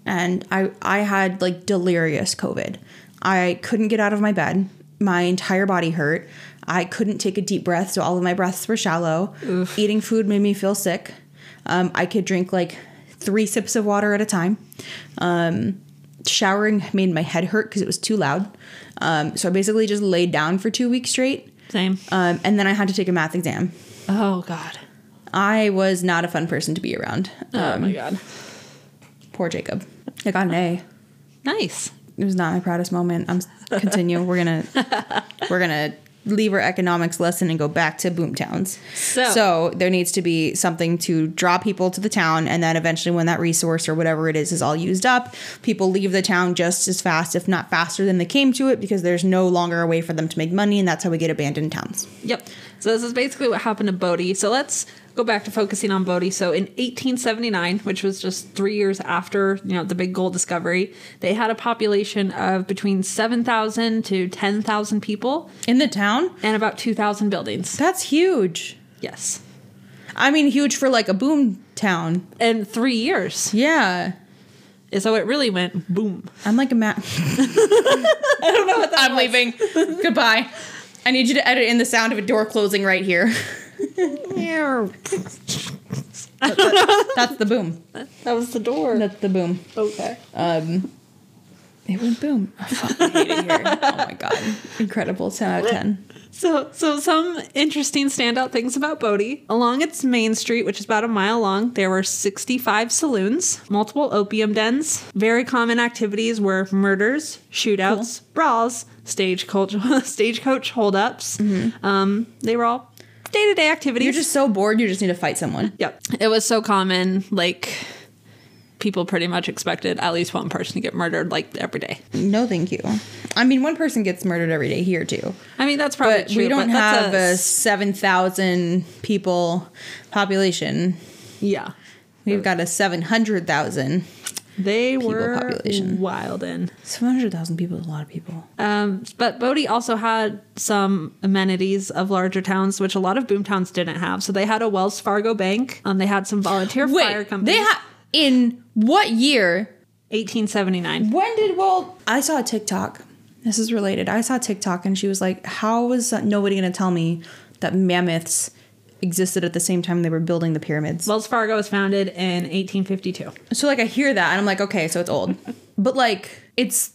[SPEAKER 2] And I I had like delirious COVID. I couldn't get out of my bed. My entire body hurt. I couldn't take a deep breath, so all of my breaths were shallow. Eating food made me feel sick. Um, I could drink like three sips of water at a time. Um, showering made my head hurt because it was too loud. Um, so I basically just laid down for two weeks straight.
[SPEAKER 1] Same.
[SPEAKER 2] Um, and then I had to take a math exam.
[SPEAKER 1] Oh God.
[SPEAKER 2] I was not a fun person to be around.
[SPEAKER 1] Oh
[SPEAKER 2] Um,
[SPEAKER 1] my God.
[SPEAKER 2] Poor Jacob. I got an A.
[SPEAKER 1] Nice.
[SPEAKER 2] It was not my proudest moment. I'm continue. we're gonna [laughs] we're gonna leave our economics lesson and go back to boom boomtowns.
[SPEAKER 1] So-
[SPEAKER 2] there needs to be something to draw people to the town, and then eventually, when that resource or whatever it is is all used up, people leave the town just as fast, if not faster, than they came to it because there's no longer a way for them to make money, and that's how we get abandoned towns.
[SPEAKER 1] Yep. So this is basically what happened to Bodie. So let's go back to focusing on Bodie. So in 1879, which was just three years after you know the big gold discovery, they had a population of between 7,000 to 10,000 people
[SPEAKER 2] In the town,
[SPEAKER 1] and about 2,000 buildings.
[SPEAKER 2] that's huge.
[SPEAKER 1] Yes.
[SPEAKER 2] I mean, huge for like a boom town.
[SPEAKER 1] In three years.
[SPEAKER 2] Yeah.
[SPEAKER 1] So it really went boom.
[SPEAKER 2] I'm like a ma- [laughs] [laughs]
[SPEAKER 1] I don't know what that
[SPEAKER 2] I'm leaving. Goodbye. I need you to edit in the sound of a door closing right here. [laughs] That's the boom.
[SPEAKER 1] That was the door.
[SPEAKER 2] That's the boom.
[SPEAKER 1] Okay.
[SPEAKER 2] Um, it went boom. I fucking hate it here. Oh my god, incredible. Ten out of ten.
[SPEAKER 1] So, so some interesting standout things about Bodie. Along its main street, which is about a mile long, there were 65 saloons, multiple opium dens. Very common activities were murders, shootouts, brawls, stagecoach, [laughs] stagecoach holdups. Um, they were all day-to-day activities.
[SPEAKER 2] You're just so bored. You just need to fight someone.
[SPEAKER 1] Yep. It was so common, like people pretty much expected at least one person to get murdered like every day.
[SPEAKER 2] No, thank you. I mean, one person gets murdered every day here too,
[SPEAKER 1] I mean, that's probably
[SPEAKER 2] but
[SPEAKER 1] true.
[SPEAKER 2] we don't have a seven thousand people population.
[SPEAKER 1] yeah.
[SPEAKER 2] We've got a seven hundred thousand.
[SPEAKER 1] They were
[SPEAKER 2] population.
[SPEAKER 1] wild in.
[SPEAKER 2] Seven hundred thousand people is a lot of people.
[SPEAKER 1] Um, but Bodie also had some amenities of larger towns, which a lot of boom towns didn't have. So they had a Wells Fargo bank. Um, they had some volunteer fire
[SPEAKER 2] Wait,
[SPEAKER 1] companies.
[SPEAKER 2] they have in what year
[SPEAKER 1] 1879.
[SPEAKER 2] When did well? I saw a TikTok. This is related. I saw TikTok and she was like, "How was nobody going to tell me that mammoths existed at the same time they were building the pyramids?"
[SPEAKER 1] Wells Fargo was founded in 1852.
[SPEAKER 2] so like I hear that and I'm like, "Okay, so it's old." [laughs] but like it's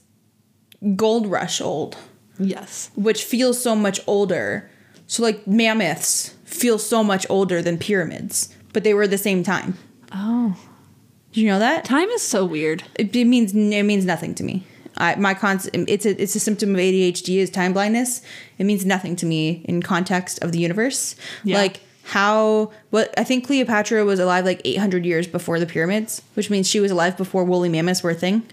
[SPEAKER 2] gold rush old,
[SPEAKER 1] Yes.
[SPEAKER 2] which feels so much older. So like mammoths feel so much older than pyramids, but they were at the same time.
[SPEAKER 1] Oh,
[SPEAKER 2] Did you know that?
[SPEAKER 1] time is so weird.
[SPEAKER 2] it, it means it means nothing to me. I, my concept it's a it's a symptom of ADHD is time blindness. It means nothing to me in context of the universe.
[SPEAKER 1] Yeah.
[SPEAKER 2] Like how what I think Cleopatra was alive like 800 years before the pyramids, which means she was alive before woolly mammoths were a thing.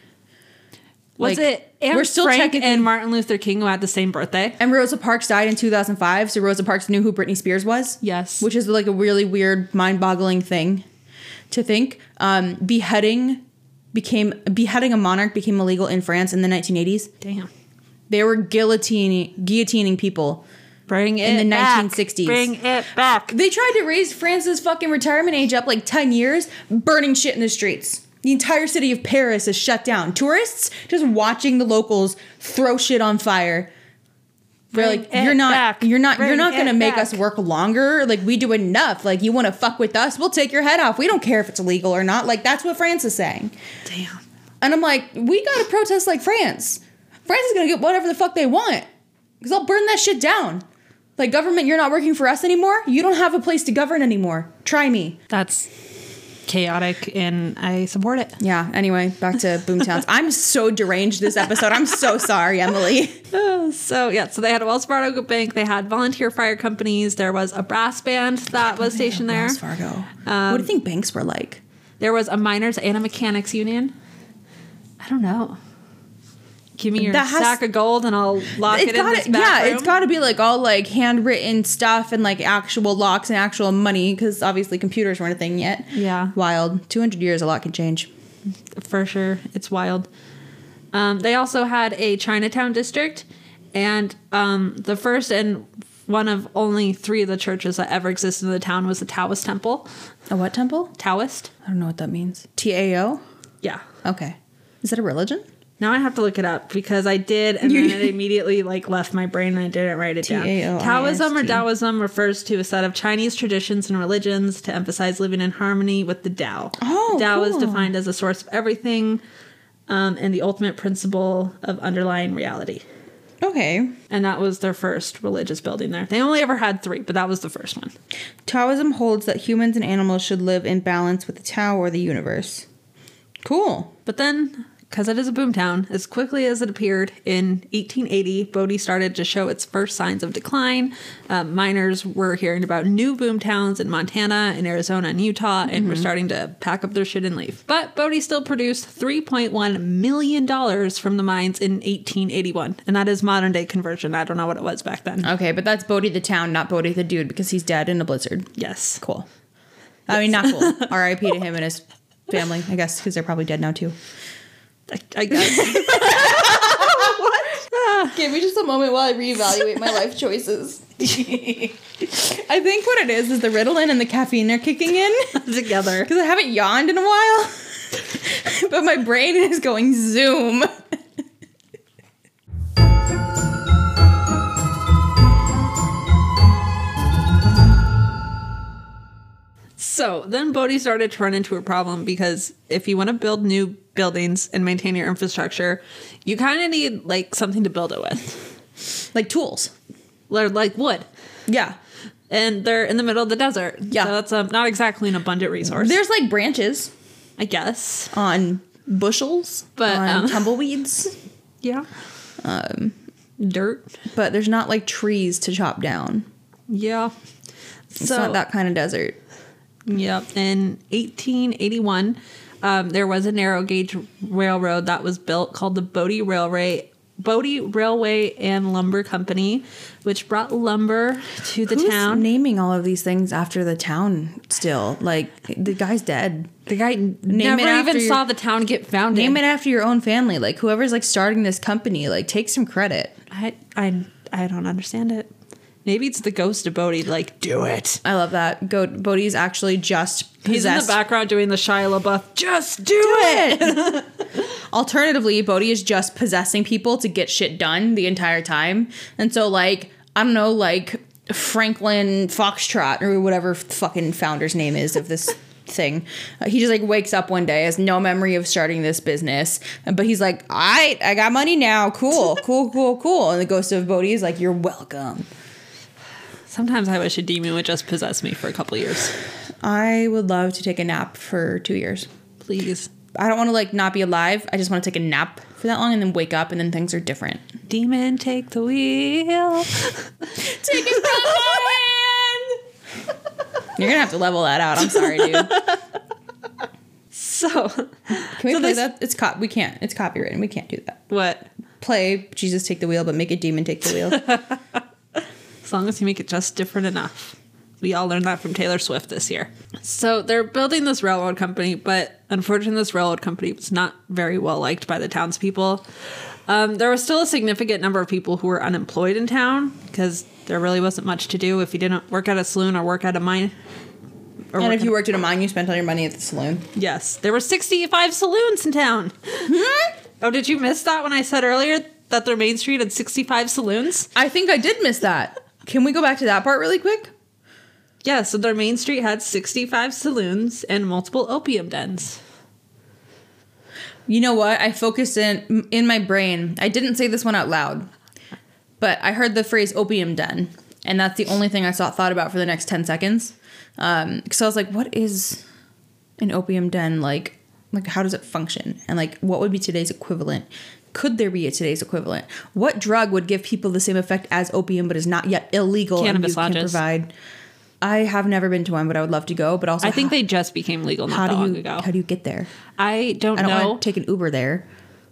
[SPEAKER 1] Was
[SPEAKER 2] Like,
[SPEAKER 1] it Anne
[SPEAKER 2] we're still
[SPEAKER 1] Frank
[SPEAKER 2] technically-
[SPEAKER 1] and Martin Luther King who had the same birthday?
[SPEAKER 2] And Rosa Parks died in 2005, so Rosa Parks knew who Britney Spears was.
[SPEAKER 1] Yes.
[SPEAKER 2] Which is like a really weird, mind-boggling thing to think. Um, beheading became beheading a monarch became illegal in France in the 1980s.
[SPEAKER 1] Damn.
[SPEAKER 2] They were guillotining guillotining people.
[SPEAKER 1] Bring it
[SPEAKER 2] In the
[SPEAKER 1] back.
[SPEAKER 2] 1960s.
[SPEAKER 1] Bring it back.
[SPEAKER 2] They tried to raise France's fucking retirement age up like 10 years, burning shit in the streets. The entire city of Paris is shut down. Tourists just watching the locals throw shit on fire. They're like, you're eh, not,
[SPEAKER 1] back.
[SPEAKER 2] you're not, you're
[SPEAKER 1] Bring
[SPEAKER 2] not
[SPEAKER 1] eh,
[SPEAKER 2] gonna make
[SPEAKER 1] back."
[SPEAKER 2] us work longer. Like we do enough. Like you want to fuck with us, we'll take your head off. We don't care if it's illegal or not. Like that's what France is saying.
[SPEAKER 1] Damn.
[SPEAKER 2] And I'm like, we gotta protest like France. France is gonna get whatever the fuck they want. Because I'll burn that shit down. Like, government, you're not working for us anymore. You don't have a place to govern anymore. Try me.
[SPEAKER 1] That's chaotic and I support it.
[SPEAKER 2] Yeah, anyway, back to Boomtowns. I'm so deranged this episode. I'm so sorry, Emily. [laughs]
[SPEAKER 1] So yeah, so they had a Wells Fargo bank. They had volunteer fire companies. There was a brass band that was stationed there.
[SPEAKER 2] Wells Fargo. Um, what do you think banks were like?
[SPEAKER 1] There was a miners and a mechanics union. I don't know. Give me your
[SPEAKER 2] That has-
[SPEAKER 1] sack of gold and I'll lock it
[SPEAKER 2] it's
[SPEAKER 1] in this back
[SPEAKER 2] yeah
[SPEAKER 1] room.
[SPEAKER 2] it's got to be like all like handwritten stuff and like actual locks and actual money because obviously computers weren't a thing yet
[SPEAKER 1] Yeah.
[SPEAKER 2] wild 200 years a lot can change
[SPEAKER 1] for sure. It's wild. Um, they also had a Chinatown district, and um, the first and one of only three of the churches that ever existed in the town was the Taoist temple.
[SPEAKER 2] a what temple
[SPEAKER 1] Taoist?
[SPEAKER 2] i don't know what that means t-a-o
[SPEAKER 1] Yeah.
[SPEAKER 2] okay is that a religion
[SPEAKER 1] Now I have to look it up because I did, and then it immediately like left my brain and I didn't write it down.
[SPEAKER 2] T-A-O-I-S-T.
[SPEAKER 1] Taoism or Taoism refers to a set of Chinese traditions and religions to emphasize living in harmony with the Tao.
[SPEAKER 2] Oh,
[SPEAKER 1] Tao is defined as a source of everything, um, and the ultimate principle of underlying reality.
[SPEAKER 2] okay
[SPEAKER 1] And that was their first religious building there. They only ever had three, but that was the first one.
[SPEAKER 2] taoism holds that humans and animals should live in balance with the tao or the universe cool
[SPEAKER 1] But then, because it is a boomtown, as quickly as it appeared in 1880, Bodie started to show its first signs of decline. Uh, miners were hearing about new boomtowns in Montana, and Arizona, and Utah, and were starting to pack up their shit and leave. But Bodie still produced $3.1 million from the mines in 1881. And that is modern day conversion. I don't know what it was back then.
[SPEAKER 2] okay but that's Bodie the town not Bodie the dude because he's dead in a blizzard
[SPEAKER 1] yes.
[SPEAKER 2] cool i mean not cool [laughs] rip to him and his family i guess because they're probably dead now too
[SPEAKER 1] I, I guess. [laughs]
[SPEAKER 2] Give me just a moment while I reevaluate my life choices. I think what it is is the Ritalin and the caffeine are kicking in [laughs]
[SPEAKER 1] Together. [laughs]
[SPEAKER 2] because I haven't yawned in a while, but my brain is going zoom.
[SPEAKER 1] So then Bodie started to run into a problem because if you want to build new buildings and maintain your infrastructure, you kind of need like something to build it with,
[SPEAKER 2] Like tools.
[SPEAKER 1] Or, like wood.
[SPEAKER 2] Yeah.
[SPEAKER 1] And they're in the middle of the desert.
[SPEAKER 2] Yeah.
[SPEAKER 1] So that's um, not exactly an abundant resource,
[SPEAKER 2] There's like branches
[SPEAKER 1] I guess.
[SPEAKER 2] on bushels,
[SPEAKER 1] But,
[SPEAKER 2] on
[SPEAKER 1] um, [laughs]
[SPEAKER 2] tumbleweeds,
[SPEAKER 1] Yeah. Um, dirt.
[SPEAKER 2] but there's not like trees to chop down.
[SPEAKER 1] Yeah.
[SPEAKER 2] It's not that kind of desert.
[SPEAKER 1] Yep. In 1881, um, there was a narrow gauge railroad that was built called the Bodie Railway. Bodie Railway and Lumber Company, which brought lumber to the
[SPEAKER 2] Who's
[SPEAKER 1] town.
[SPEAKER 2] naming all of these things after the town still? Like the guy's dead.
[SPEAKER 1] the guy
[SPEAKER 2] it
[SPEAKER 1] never
[SPEAKER 2] after
[SPEAKER 1] even
[SPEAKER 2] your-
[SPEAKER 1] saw the town get founded.
[SPEAKER 2] Name it after your own family. Like whoever's like starting this company, like take some credit.
[SPEAKER 1] I, I, I don't understand it. Maybe it's the ghost of Bodie. Like, do it.
[SPEAKER 2] I love that. Go Bodie's actually just
[SPEAKER 1] He's in the background doing the Shia LaBeouf. Just do,
[SPEAKER 2] Do
[SPEAKER 1] it.
[SPEAKER 2] it. [laughs] [laughs] Alternatively, Bodie is just possessing people to get shit done the entire time. And so like, I don't know, like Franklin Foxtrot or whatever fucking founder's name is of this [laughs] thing. Uh, he just like wakes up one day has no memory of starting this business, but he's like, "All right, I got money now. Cool, cool, cool, cool." And the ghost of Bodie is like, "You're welcome."
[SPEAKER 1] Sometimes I wish a demon would just possess me for a couple years.
[SPEAKER 2] I would love to take a nap for 2 years.
[SPEAKER 1] Please.
[SPEAKER 2] I don't want to like not be alive. I just want to take a nap for that long and then wake up and then things are different.
[SPEAKER 1] Demon, take the wheel. [laughs]
[SPEAKER 2] Take it from my hand. You're gonna have to level that out. I'm sorry, dude.
[SPEAKER 1] So can
[SPEAKER 2] we
[SPEAKER 1] So
[SPEAKER 2] play
[SPEAKER 1] this-
[SPEAKER 2] that? It's cop. We can't. It's copywritten. We can't do that.
[SPEAKER 1] what?
[SPEAKER 2] Play Jesus take the wheel, but make a demon take the wheel. [laughs]
[SPEAKER 1] As long as you make it just different enough. We all learned that from Taylor Swift this year. So they're building this railroad company, but unfortunately, this railroad company was not very well liked by the townspeople. Um, there was still a significant number of people who were unemployed in town because there really wasn't much to do if you didn't work at a saloon or work at a mine. Or
[SPEAKER 2] and if you worked at a mine, you spent all your money at the saloon.
[SPEAKER 1] Yes, there were 65 saloons in town. oh, did you miss that when I said earlier that their main street had 65 saloons?
[SPEAKER 2] I think I did miss that. Can we go back to that part really quick?
[SPEAKER 1] Yeah, so their main street had 65 saloons and multiple opium dens.
[SPEAKER 2] You know what? I focused in in my brain. I didn't say this one out loud, but I heard the phrase "opium den," and that's the only thing I saw, thought about for the next ten seconds. Um, so I was like, "What is an opium den like? Like, how does it function? And like, what would be today's equivalent? Could there be a today's equivalent? What drug would give people the same effect as opium, but is not yet illegal?
[SPEAKER 1] Cannabis
[SPEAKER 2] and you can provide. I have never been to one, but I would love to go. But also,
[SPEAKER 1] I think
[SPEAKER 2] how,
[SPEAKER 1] they just became legal
[SPEAKER 2] how
[SPEAKER 1] not that
[SPEAKER 2] do
[SPEAKER 1] long
[SPEAKER 2] you
[SPEAKER 1] ago.
[SPEAKER 2] how do you get there?
[SPEAKER 1] I don't,
[SPEAKER 2] I don't
[SPEAKER 1] know.
[SPEAKER 2] take an Uber there.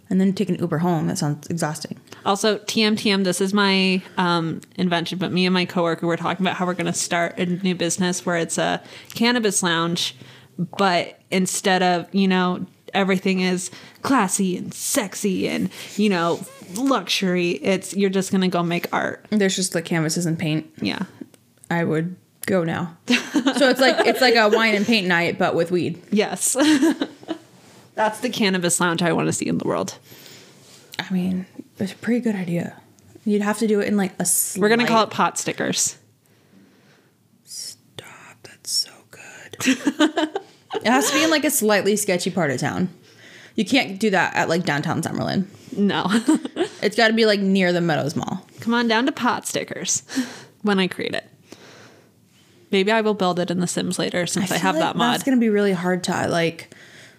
[SPEAKER 2] and then take an Uber home. That sounds exhausting.
[SPEAKER 1] Also, TM this is my um, invention, but me and my coworker were talking about how we're going to start a new business where it's a cannabis lounge, but instead of, you know, everything is classy and sexy and, you know, luxury, it's you're just to go make art.
[SPEAKER 2] There's just like canvases and paint.
[SPEAKER 1] Yeah.
[SPEAKER 2] I would go now. so it's like it's like a wine and paint night, but with weed.
[SPEAKER 1] Yes. [laughs] That's the cannabis lounge I want to see in the world.
[SPEAKER 2] I mean, it's a pretty good idea. You'd have to do it in like a. Slight...
[SPEAKER 1] We're gonna call it pot stickers.
[SPEAKER 2] Stop! That's so good. [laughs] it has to be in like a slightly sketchy part of town. You can't do that at like downtown Summerlin.
[SPEAKER 1] No. [laughs]
[SPEAKER 2] it's got to be like near the Meadows Mall.
[SPEAKER 1] Come on down to pot stickers [laughs] when I create it. Maybe I will build it in The Sims later since I, I have like that mod. It's
[SPEAKER 2] gonna be really hard to like.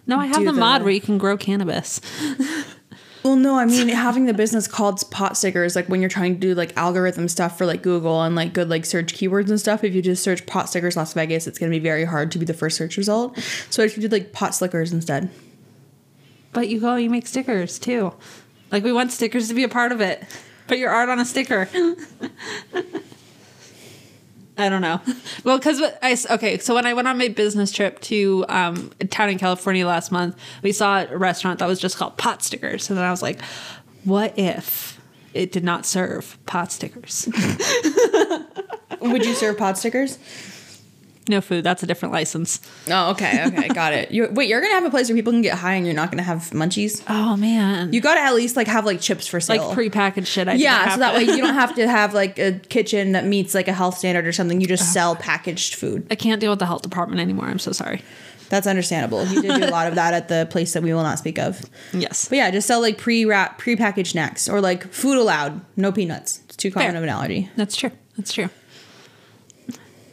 [SPEAKER 1] No, I have the, the mod where you can grow cannabis. [laughs]
[SPEAKER 2] Well, no, I mean having the business called pot stickers, like when you're trying to do like algorithm stuff for like Google and like good like search keywords and stuff. If you just search pot stickers Las Vegas, it's gonna be very hard to be the first search result. So I should do like pot slickers instead.
[SPEAKER 1] But you go, you make stickers too. Like we want stickers to be a part of it. Put your art on a sticker. [laughs] I don't know. [laughs] Well, because I okay. So when I went on my business trip to um, a town in California last month, we saw a restaurant that was just called Pot Stickers, and then I was like, "What if it did not serve pot stickers?" [laughs]
[SPEAKER 2] Would you serve pot stickers?
[SPEAKER 1] No food. That's a different license.
[SPEAKER 2] Oh, okay, okay, [laughs] got it. You, wait, you're gonna have a place where people can get high, and you're not gonna have munchies.
[SPEAKER 1] Oh man,
[SPEAKER 2] you gotta at least like have like chips for sale,
[SPEAKER 1] like prepackaged shit. I
[SPEAKER 2] yeah, so that way you don't have to [laughs] have like a kitchen that meets like a health standard or something. You just sell packaged food.
[SPEAKER 1] I can't deal with the health department anymore. I'm so sorry.
[SPEAKER 2] That's understandable. You did do a lot of that at the place that we will not speak of. [laughs]
[SPEAKER 1] Yes,
[SPEAKER 2] but yeah, just sell like pre-wrap, pre-packaged snacks or like food allowed, no peanuts. It's too common Fair. of an allergy.
[SPEAKER 1] That's true. That's true.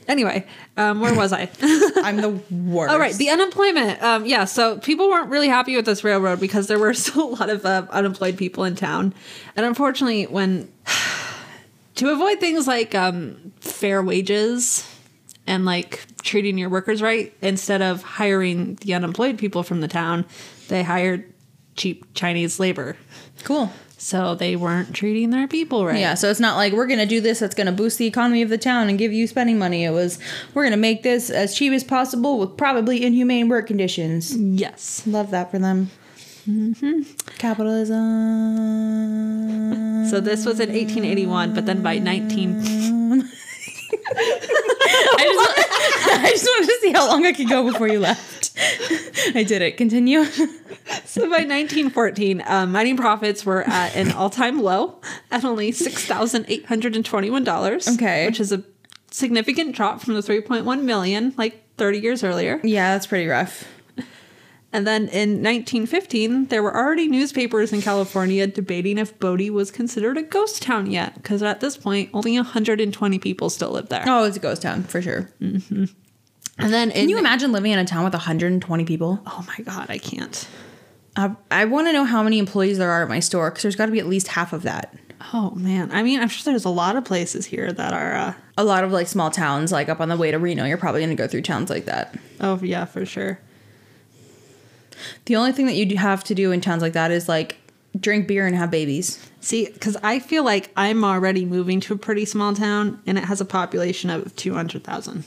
[SPEAKER 1] Anyway, um, where was I? [laughs]
[SPEAKER 2] I'm the worst.
[SPEAKER 1] All right, the unemployment. Um, yeah, so people weren't really happy with this railroad because there were [laughs] still a lot of uh, unemployed people in town, and unfortunately, when [sighs] to avoid things like um, fair wages and like treating your workers right, instead of hiring the unemployed people from the town, they hired cheap Chinese labor.
[SPEAKER 2] Cool.
[SPEAKER 1] So they weren't treating their people right.
[SPEAKER 2] Yeah, so it's not like we're going to do this that's going to boost the economy of the town and give you spending money. It was we're going to make this as cheap as possible with probably inhumane work conditions.
[SPEAKER 1] Yes.
[SPEAKER 2] Love that for them. Mm-hmm. Capitalism.
[SPEAKER 1] So this was in 1881, but then by 19. [laughs]
[SPEAKER 2] I, just, [laughs] I just wanted to see how long I could go before you left. [laughs] I did it. Continue.
[SPEAKER 1] So by 1914, uh, mining profits were at an all-time low at only six thousand eight hundred and twenty-one dollars.
[SPEAKER 2] Okay,
[SPEAKER 1] which is a significant drop from the 3.1 million like 30 years earlier.
[SPEAKER 2] Yeah, that's pretty rough.
[SPEAKER 1] And then in 1915, there were already newspapers in California debating if Bodie was considered a ghost town yet, because at this point, only 120 people still live there.
[SPEAKER 2] Oh, it's a ghost town for sure.
[SPEAKER 1] Mm-hmm. And then,
[SPEAKER 2] can you imagine living in a town with 120 people?
[SPEAKER 1] Oh my god, I can't.
[SPEAKER 2] Uh, I want to know how many employees there are at my store because there's got to be at least half of that.
[SPEAKER 1] Oh man, I mean, I'm sure there's a lot of places here that are uh,
[SPEAKER 2] a lot of like small towns, like up on the way to Reno. You're probably going to go through towns like that.
[SPEAKER 1] Oh yeah, for sure.
[SPEAKER 2] The only thing that you have to do in towns like that is like drink beer and have babies.
[SPEAKER 1] See, because I feel like I'm already moving to a pretty small town and it has a population of 200,000.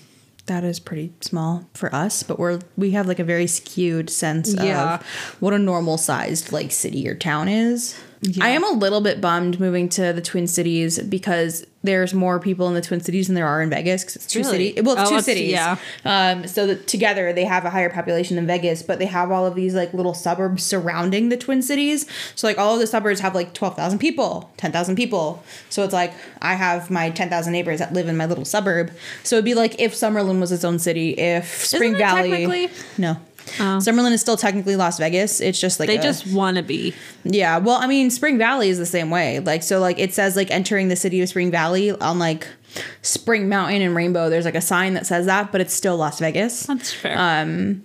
[SPEAKER 2] That is pretty small for us, but we're we have like a very skewed sense yeah. of what a normal sized like city or town is. Yeah. I am a little bit bummed moving to the Twin Cities because there's more people in the Twin Cities than there are in Vegas because it's two really? cities. Well, it's oh, two cities. Yeah. Um, so that together they have a higher population than Vegas, but they have all of these like little suburbs surrounding the Twin Cities. So like all of the suburbs have like twelve thousand people, ten thousand people. So it's like I have my ten thousand neighbors that live in my little suburb. So it'd be like if Summerlin was its own city, if Spring Valley. No. Oh. Summerlin is still technically Las Vegas. It's just like
[SPEAKER 1] they a, just want to be.
[SPEAKER 2] Yeah. Well, I mean, Spring Valley is the same way. Like, so like it says like entering the city of Spring Valley on like Spring Mountain and Rainbow. There's like a sign that says that, but it's still Las Vegas.
[SPEAKER 1] That's fair.
[SPEAKER 2] Um,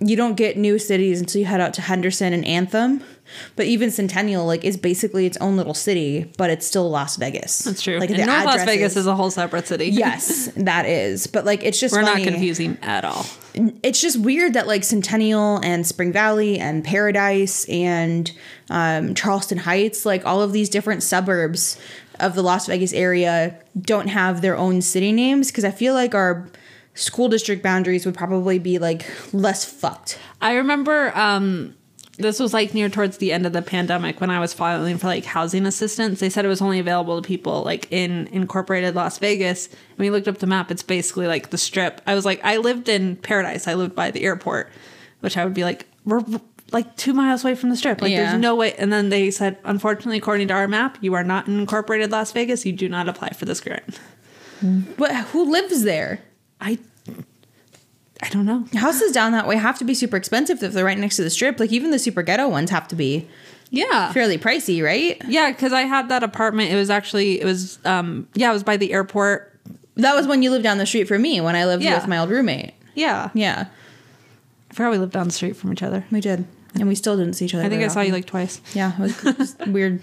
[SPEAKER 2] you don't get new cities until you head out to Henderson and Anthem. But even Centennial, like, is basically its own little city, but it's still Las Vegas.
[SPEAKER 1] That's true.
[SPEAKER 2] Like
[SPEAKER 1] and
[SPEAKER 2] the
[SPEAKER 1] North Las Vegas is a whole separate city. [laughs]
[SPEAKER 2] yes, that is. But like, it's just
[SPEAKER 1] We're
[SPEAKER 2] funny.
[SPEAKER 1] not confusing at all.
[SPEAKER 2] It's just weird that like Centennial and Spring Valley and Paradise and um, Charleston Heights, like all of these different suburbs of the Las Vegas area, don't have their own city names because I feel like our school district boundaries would probably be like less fucked.
[SPEAKER 1] I remember um, this was like near towards the end of the pandemic when I was filing for like housing assistance. They said it was only available to people like in incorporated Las Vegas. And we looked up the map. It's basically like the strip. I was like, I lived in Paradise. I lived by the airport, which I would be like, we're like two miles away from the strip. Like
[SPEAKER 2] Yeah.
[SPEAKER 1] there's no way. And then they said, unfortunately, according to our map, you are not in incorporated Las Vegas. You do not apply for this grant.
[SPEAKER 2] But who lives there?
[SPEAKER 1] I, I don't know.
[SPEAKER 2] Houses down that way have to be super expensive if they're right next to the strip. Like even the super ghetto ones have to be
[SPEAKER 1] Yeah.
[SPEAKER 2] fairly pricey, right?
[SPEAKER 1] Yeah, because I had that apartment. It was actually it was um yeah, it was by the airport.
[SPEAKER 2] That was when you lived down the street from me when I lived
[SPEAKER 1] Yeah.
[SPEAKER 2] with my old roommate.
[SPEAKER 1] Yeah.
[SPEAKER 2] Yeah,
[SPEAKER 1] I forgot we lived down the street from each other.
[SPEAKER 2] we did, and we still didn't see each other.
[SPEAKER 1] I think I saw you like twice.
[SPEAKER 2] Yeah, it was [laughs] weird.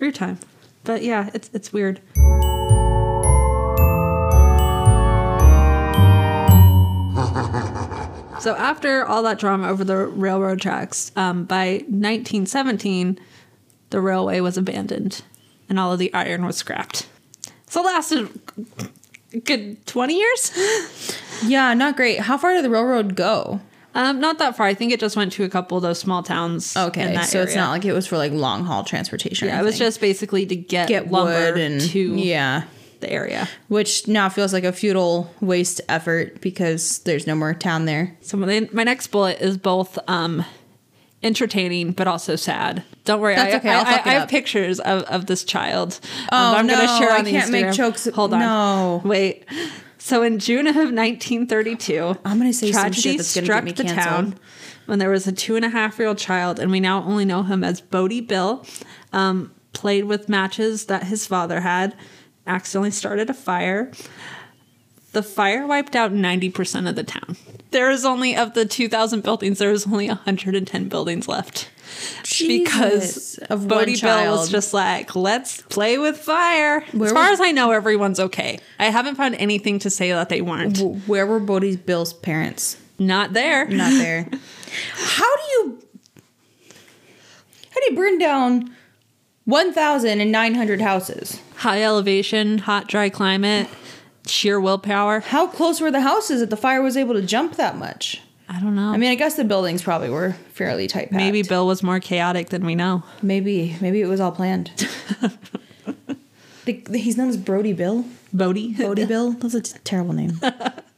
[SPEAKER 1] Weird time. But yeah, it's it's weird. So after all that drama over the railroad tracks, um, by 1917, the railway was abandoned, and all of the iron was scrapped. So it lasted a good 20 years. [laughs]
[SPEAKER 2] Yeah, not great. How far did the railroad go?
[SPEAKER 1] Um, not that far. I think it just went to a couple of those small towns. in
[SPEAKER 2] Okay,
[SPEAKER 1] that
[SPEAKER 2] so it's not like it was for like long haul transportation.
[SPEAKER 1] Yeah, it was just basically to get,
[SPEAKER 2] get
[SPEAKER 1] lumber
[SPEAKER 2] wood and
[SPEAKER 1] to
[SPEAKER 2] yeah,
[SPEAKER 1] the area.
[SPEAKER 2] which now feels like a futile waste effort because there's no more town there.
[SPEAKER 1] So my, my next bullet is both um, entertaining but also sad. Don't worry,
[SPEAKER 2] That's
[SPEAKER 1] I,
[SPEAKER 2] okay,
[SPEAKER 1] I, I, I have pictures of, of this child. Um,
[SPEAKER 2] Oh,
[SPEAKER 1] I'm gonna
[SPEAKER 2] no,
[SPEAKER 1] share
[SPEAKER 2] I can't make jokes-
[SPEAKER 1] Hold on.
[SPEAKER 2] no.
[SPEAKER 1] wait. So in June of 1932,
[SPEAKER 2] I'm gonna say some
[SPEAKER 1] tragedy
[SPEAKER 2] shit that's gonna get
[SPEAKER 1] struck the
[SPEAKER 2] canceled.
[SPEAKER 1] town when there was a two and a half year old child, and we now only know him as Bodie Bill. Um, played with matches that his father had, accidentally started a fire. The fire wiped out 90% of the town. There is only, of the 2,000 buildings, there was only 110 buildings left. because
[SPEAKER 2] of
[SPEAKER 1] Bodie Bill was just like, let's play with fire.
[SPEAKER 2] Where
[SPEAKER 1] as far
[SPEAKER 2] was-
[SPEAKER 1] as I know, everyone's okay. I haven't found anything to say that they weren't.
[SPEAKER 2] Where were Bodie Bill's parents?
[SPEAKER 1] Not there.
[SPEAKER 2] Not there. [laughs] how do you how do you burn down 1,900 houses?
[SPEAKER 1] High elevation, hot, dry climate, sheer willpower.
[SPEAKER 2] How close were the houses that the fire was able to jump that much?
[SPEAKER 1] I don't know.
[SPEAKER 2] I mean, I guess the buildings probably were fairly tight.
[SPEAKER 1] Maybe Bill was more chaotic than we know.
[SPEAKER 2] Maybe. Maybe it was all planned. [laughs] the, the- he's known as Brody Bill.
[SPEAKER 1] Bodie.
[SPEAKER 2] Bodie [laughs] Bill? That's a t- terrible name.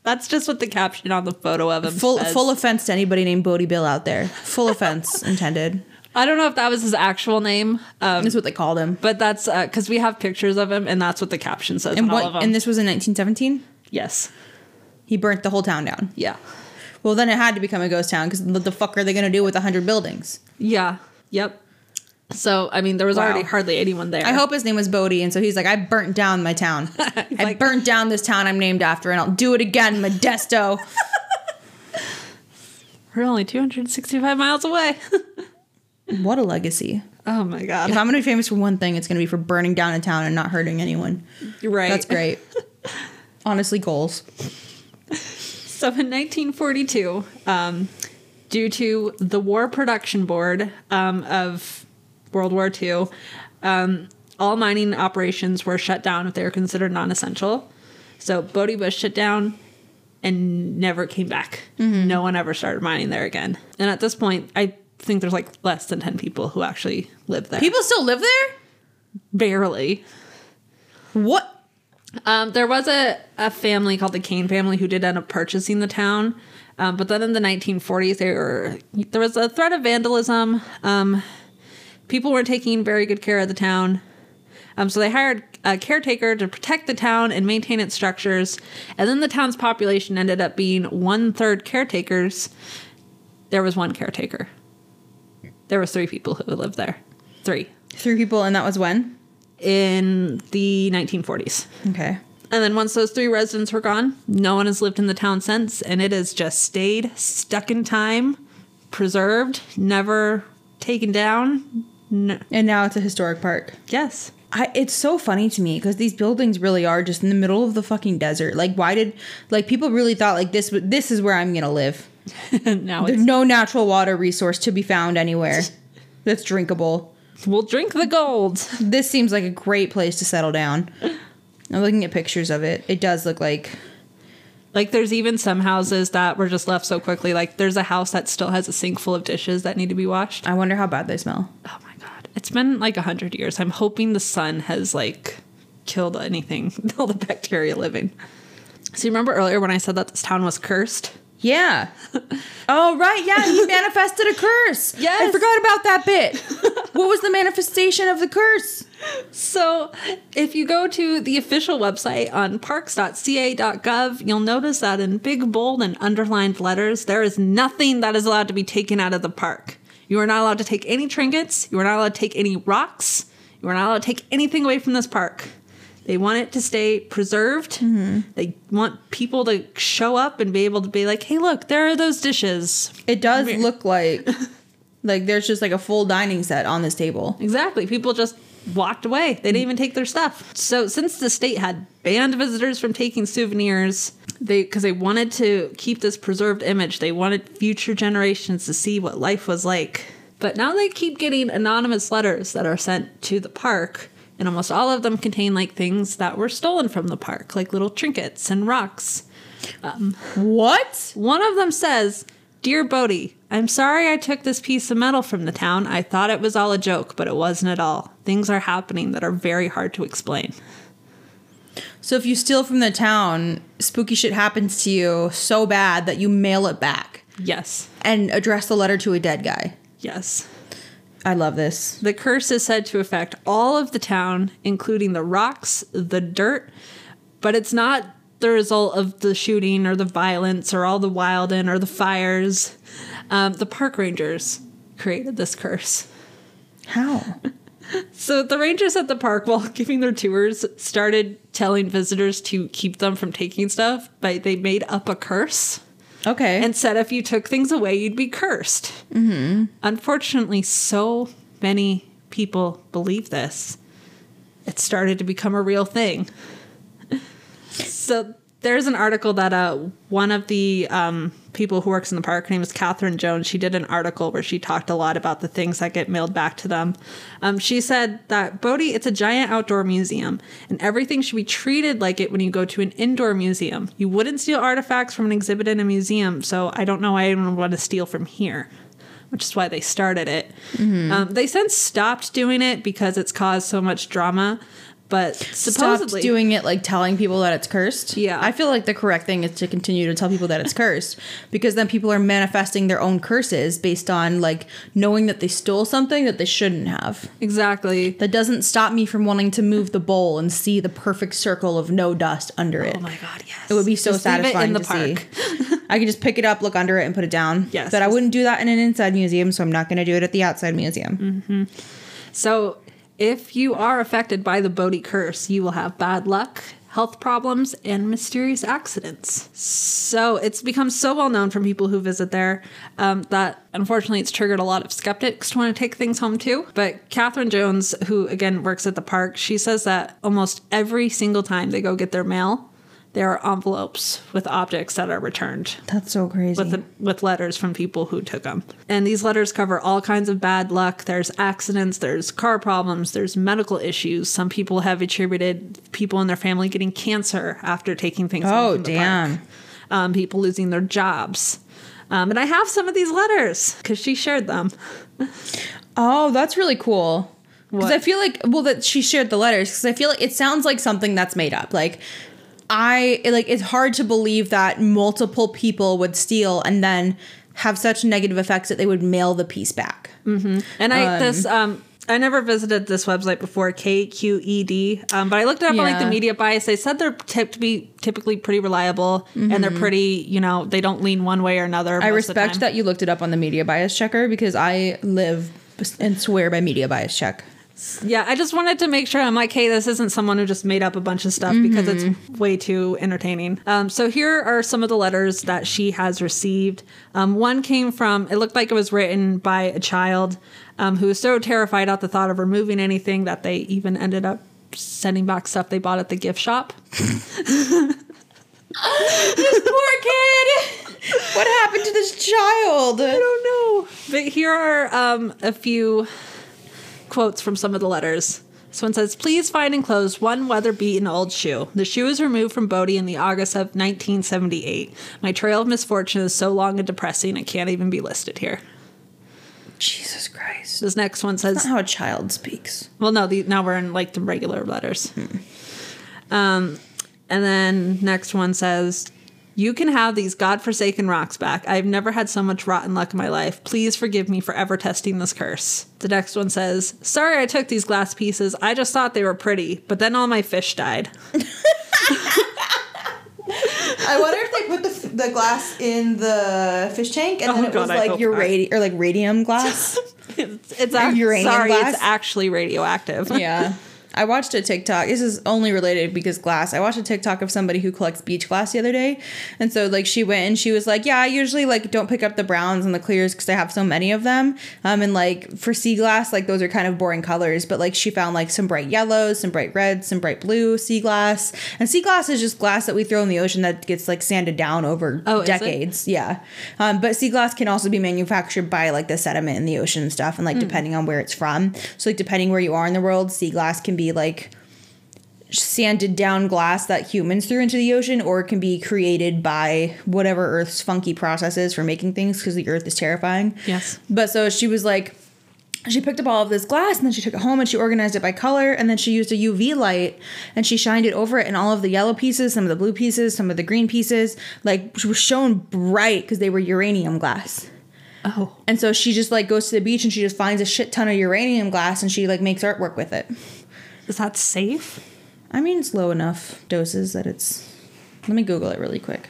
[SPEAKER 1] That's just what the caption on the photo of him
[SPEAKER 2] Full
[SPEAKER 1] says.
[SPEAKER 2] full offense to anybody named Bodie Bill out there. Full offense [laughs] intended.
[SPEAKER 1] I don't know if that was his actual name, um,
[SPEAKER 2] That's what they called him.
[SPEAKER 1] but that's because we have pictures of him, and that's what the caption says
[SPEAKER 2] And
[SPEAKER 1] on all of
[SPEAKER 2] what?
[SPEAKER 1] them.
[SPEAKER 2] And this was in 1917.
[SPEAKER 1] yes.
[SPEAKER 2] He burnt the whole town down.
[SPEAKER 1] Yeah.
[SPEAKER 2] Well, then it had to become a ghost town because what the fuck are they gonna do with hundred buildings?
[SPEAKER 1] Yeah. Yep. So I mean, there was
[SPEAKER 2] Wow.
[SPEAKER 1] already hardly anyone there.
[SPEAKER 2] I hope his name was Bodie, and so he's like, I burnt down my town. [laughs] I
[SPEAKER 1] like-
[SPEAKER 2] burnt down this town I'm named after, and I'll do it again, Modesto. [laughs]
[SPEAKER 1] we're only 265 miles away. [laughs]
[SPEAKER 2] what a legacy!
[SPEAKER 1] oh my god.
[SPEAKER 2] If I'm gonna be famous for one thing, it's gonna be for burning down a town and not hurting anyone.
[SPEAKER 1] Right.
[SPEAKER 2] That's great. [laughs] Honestly, goals.
[SPEAKER 1] So in 1942, um, due to the War Production Board um, of World War II, um, all mining operations were shut down if they were considered non-essential. So Bodie was shut down and never came back. No one ever started mining there again. And at this point, I think there's like less than 10 people who actually live there.
[SPEAKER 2] People still live there.
[SPEAKER 1] barely.
[SPEAKER 2] What?
[SPEAKER 1] Um, there was a, a family called the Cain family who did end up purchasing the town. Um, but then in the 1940s, they were, there was a threat of vandalism. Um, people weren't taking very good care of the town. Um, so they hired a caretaker to protect the town and maintain its structures. And then the town's population ended up being one third caretakers. There was one caretaker. There was three people who lived there. Three.
[SPEAKER 2] Three people, and that was when?
[SPEAKER 1] In the 1940s.
[SPEAKER 2] Okay.
[SPEAKER 1] And then once those three residents were gone, no one has lived in the town since, and it has just stayed stuck in time, preserved, never taken down. No.
[SPEAKER 2] And now it's a historic park.
[SPEAKER 1] Yes.
[SPEAKER 2] I, it's so funny to me because these buildings really are just in the middle of the fucking desert. Like, why did like people really thought like this? This is where I'm gonna live. [laughs]
[SPEAKER 1] now
[SPEAKER 2] There's no natural water resource to be found anywhere [laughs] that's drinkable.
[SPEAKER 1] we'll drink the gold.
[SPEAKER 2] This seems like a great place to settle down. I'm looking at pictures of it. It does look like
[SPEAKER 1] Like there's even some houses that were just left so quickly. Like there's a house that still has a sink full of dishes that need to be washed.
[SPEAKER 2] I wonder how bad they smell.
[SPEAKER 1] Oh my god. It's been like a hundred years. I'm hoping the sun has like killed anything, [laughs] all the bacteria living. So you remember earlier when I said that this town was cursed?
[SPEAKER 2] Yeah. oh right, yeah. He [laughs] manifested a curse. I forgot about that bit. what was the manifestation of the curse?
[SPEAKER 1] So, if you go to the official website on parks.ca.gov, you'll notice that in big, bold, and underlined letters, there is nothing that is allowed to be taken out of the park. You are not allowed to take any trinkets. You are not allowed to take any rocks. You are not allowed to take anything away from this park. They want it to stay preserved. Mm-hmm. They want people to show up and be able to be like, hey, look, there are those dishes.
[SPEAKER 2] It does look like [laughs] like there's just like a full dining set on this table.
[SPEAKER 1] Exactly. People just walked away. They didn't mm. even take their stuff. So since the state had banned visitors from taking souvenirs, they because they wanted to keep this preserved image, they wanted future generations to see what life was like. But now they keep getting anonymous letters that are sent to the park, and almost all of them contain like things that were stolen from the park, like little trinkets and rocks.
[SPEAKER 2] Um, what?
[SPEAKER 1] One of them says, Dear Bodie, I'm sorry I took this piece of metal from the town. I thought it was all a joke, but it wasn't at all. Things are happening that are very hard to explain.
[SPEAKER 2] So if you steal from the town, spooky shit happens to you so bad that you mail it back
[SPEAKER 1] Yes.
[SPEAKER 2] and address the letter to a dead guy.
[SPEAKER 1] Yes.
[SPEAKER 2] I love this.
[SPEAKER 1] The curse is said to affect all of the town, including the rocks, the dirt, but it's not the result of the shooting or the violence or all the wilding or the fires. Um, the park rangers created this curse.
[SPEAKER 2] How? [laughs]
[SPEAKER 1] So the rangers at the park, while giving their tours, started telling visitors to keep them from taking stuff, but they made up a curse
[SPEAKER 2] Okay.
[SPEAKER 1] and said if you took things away, you'd be cursed. Mm-hmm. Unfortunately, so many people believe this. It started to become a real thing. [laughs] so there's an article that uh, one of the um, people who works in the park, her name is Catherine Jones, she did an article where she talked a lot about the things that get mailed back to them. Um, she said that Bodie, it's a giant outdoor museum, and everything should be treated like it when you go to an indoor museum. You wouldn't steal artifacts from an exhibit in a museum, so I don't know why anyone would want to steal from here. Which is why they started it. Um, they since stopped doing it because it's caused so much drama. But supposedly,
[SPEAKER 2] Stopped doing it like telling people that it's cursed.
[SPEAKER 1] Yeah.
[SPEAKER 2] I feel like the correct thing is to continue to tell people that it's cursed because then people are manifesting their own curses based on like knowing that they stole something that they shouldn't have.
[SPEAKER 1] exactly.
[SPEAKER 2] That doesn't stop me from wanting to move the bowl and see the perfect circle of no dust under it.
[SPEAKER 1] Oh my god, yes.
[SPEAKER 2] It would be so
[SPEAKER 1] Just
[SPEAKER 2] satisfying
[SPEAKER 1] in the
[SPEAKER 2] to
[SPEAKER 1] park.
[SPEAKER 2] see. [laughs] I could just pick it up, look under it, and put it down.
[SPEAKER 1] Yes.
[SPEAKER 2] But I wouldn't do that in an inside museum, so I'm not going to do it at the outside museum. Mm-hmm.
[SPEAKER 1] So, if you are affected by the Bodie curse, you will have bad luck, health problems, and mysterious accidents. So, it's become so well known from people who visit there um, that unfortunately it's triggered a lot of skeptics to want to take things home too. But Catherine Jones, who again works at the park, she says that almost every single time they go get their mail, there are envelopes with objects that are returned
[SPEAKER 2] That's so crazy.
[SPEAKER 1] with the, with letters from people who took them. And these letters cover all kinds of bad luck. There's accidents, there's car problems, there's medical issues. Some people have attributed people in their family getting cancer after taking things.
[SPEAKER 2] oh, damn.
[SPEAKER 1] Um, people losing their jobs. Um, and I have some of these letters because she shared them.
[SPEAKER 2] Oh, that's really cool. Because I feel like, well, that she shared the letters, because I feel like it sounds like something that's made up. Like, I, like, it's hard to believe that multiple people would steal and then have such negative effects that they would mail the piece back.
[SPEAKER 1] And I this um I never visited this website before KQED, um, but I looked it up on like the media bias. They said they're tip to be typically pretty reliable and they're pretty, you know, they don't lean one way or another.
[SPEAKER 2] I
[SPEAKER 1] most of the
[SPEAKER 2] respect that you looked it up on the media bias checker because I live and swear by media bias check.
[SPEAKER 1] Yeah, I just wanted to make sure I'm like, hey, this isn't someone who just made up a bunch of stuff because it's way too entertaining. Um, so here are some of the letters that she has received. Um, one came from, it looked like it was written by a child um, who was so terrified at the thought of removing anything that they even ended up sending back stuff they bought at the gift shop. [laughs]
[SPEAKER 2] This poor kid. What happened to this child?
[SPEAKER 1] I don't know. But here are um, a few quotes from some of the letters. This one says, Please find enclosed one weather beaten old shoe. The shoe was removed from Bodie in the August of 1978. My trail of misfortune is so long and depressing, it can't even be listed here.
[SPEAKER 2] Jesus Christ.
[SPEAKER 1] This next one
[SPEAKER 2] That's
[SPEAKER 1] says,
[SPEAKER 2] not how a child speaks.
[SPEAKER 1] Well, no, the, now we're in like the regular letters. Um, and then next one says, "You can have these godforsaken rocks back. I've never had so much rotten luck in my life. Please forgive me for ever testing this curse." The next one says, "Sorry, I took these glass pieces. I just thought they were pretty, but then all my fish died." [laughs]
[SPEAKER 2] I wonder if they put the, the glass in the fish tank and
[SPEAKER 1] Oh
[SPEAKER 2] then it
[SPEAKER 1] God,
[SPEAKER 2] was
[SPEAKER 1] I
[SPEAKER 2] like your radi- or like radium glass. [laughs]
[SPEAKER 1] it's it's ac-
[SPEAKER 2] uranium
[SPEAKER 1] sorry,
[SPEAKER 2] glass?
[SPEAKER 1] it's actually radioactive.
[SPEAKER 2] yeah. [laughs] I watched a TikTok. This is only related because glass. I watched a TikTok of somebody who collects beach glass the other day, and so like she went and she was like, "Yeah, I usually like don't pick up the browns and the clears because I have so many of them. Um, and like for sea glass, like those are kind of boring colors. But like she found like some bright yellows, some bright reds, some bright blue sea glass. And sea glass is just glass that we throw in the ocean that gets like sanded down over
[SPEAKER 1] Oh,
[SPEAKER 2] decades. Yeah. Um, but sea glass can also be manufactured by like the sediment in the ocean and stuff, and like depending on where it's from. So like depending where you are in the world, sea glass can be like sanded down glass that humans threw into the ocean, or it can be created by whatever Earth's funky processes for making things because the Earth is terrifying.
[SPEAKER 1] Yes.
[SPEAKER 2] But so she was like, she picked up all of this glass and then she took it home and she organized it by color and then she used a UV light and she shined it over it and all of the yellow pieces, some of the blue pieces, some of the green pieces, like were shown bright because they were uranium glass.
[SPEAKER 1] Oh,
[SPEAKER 2] And so she just like goes to the beach and she just finds a shit ton of uranium glass and she like makes artwork with it.
[SPEAKER 1] Is that safe?
[SPEAKER 2] I mean, it's low enough doses that it's. Let me Google it really quick.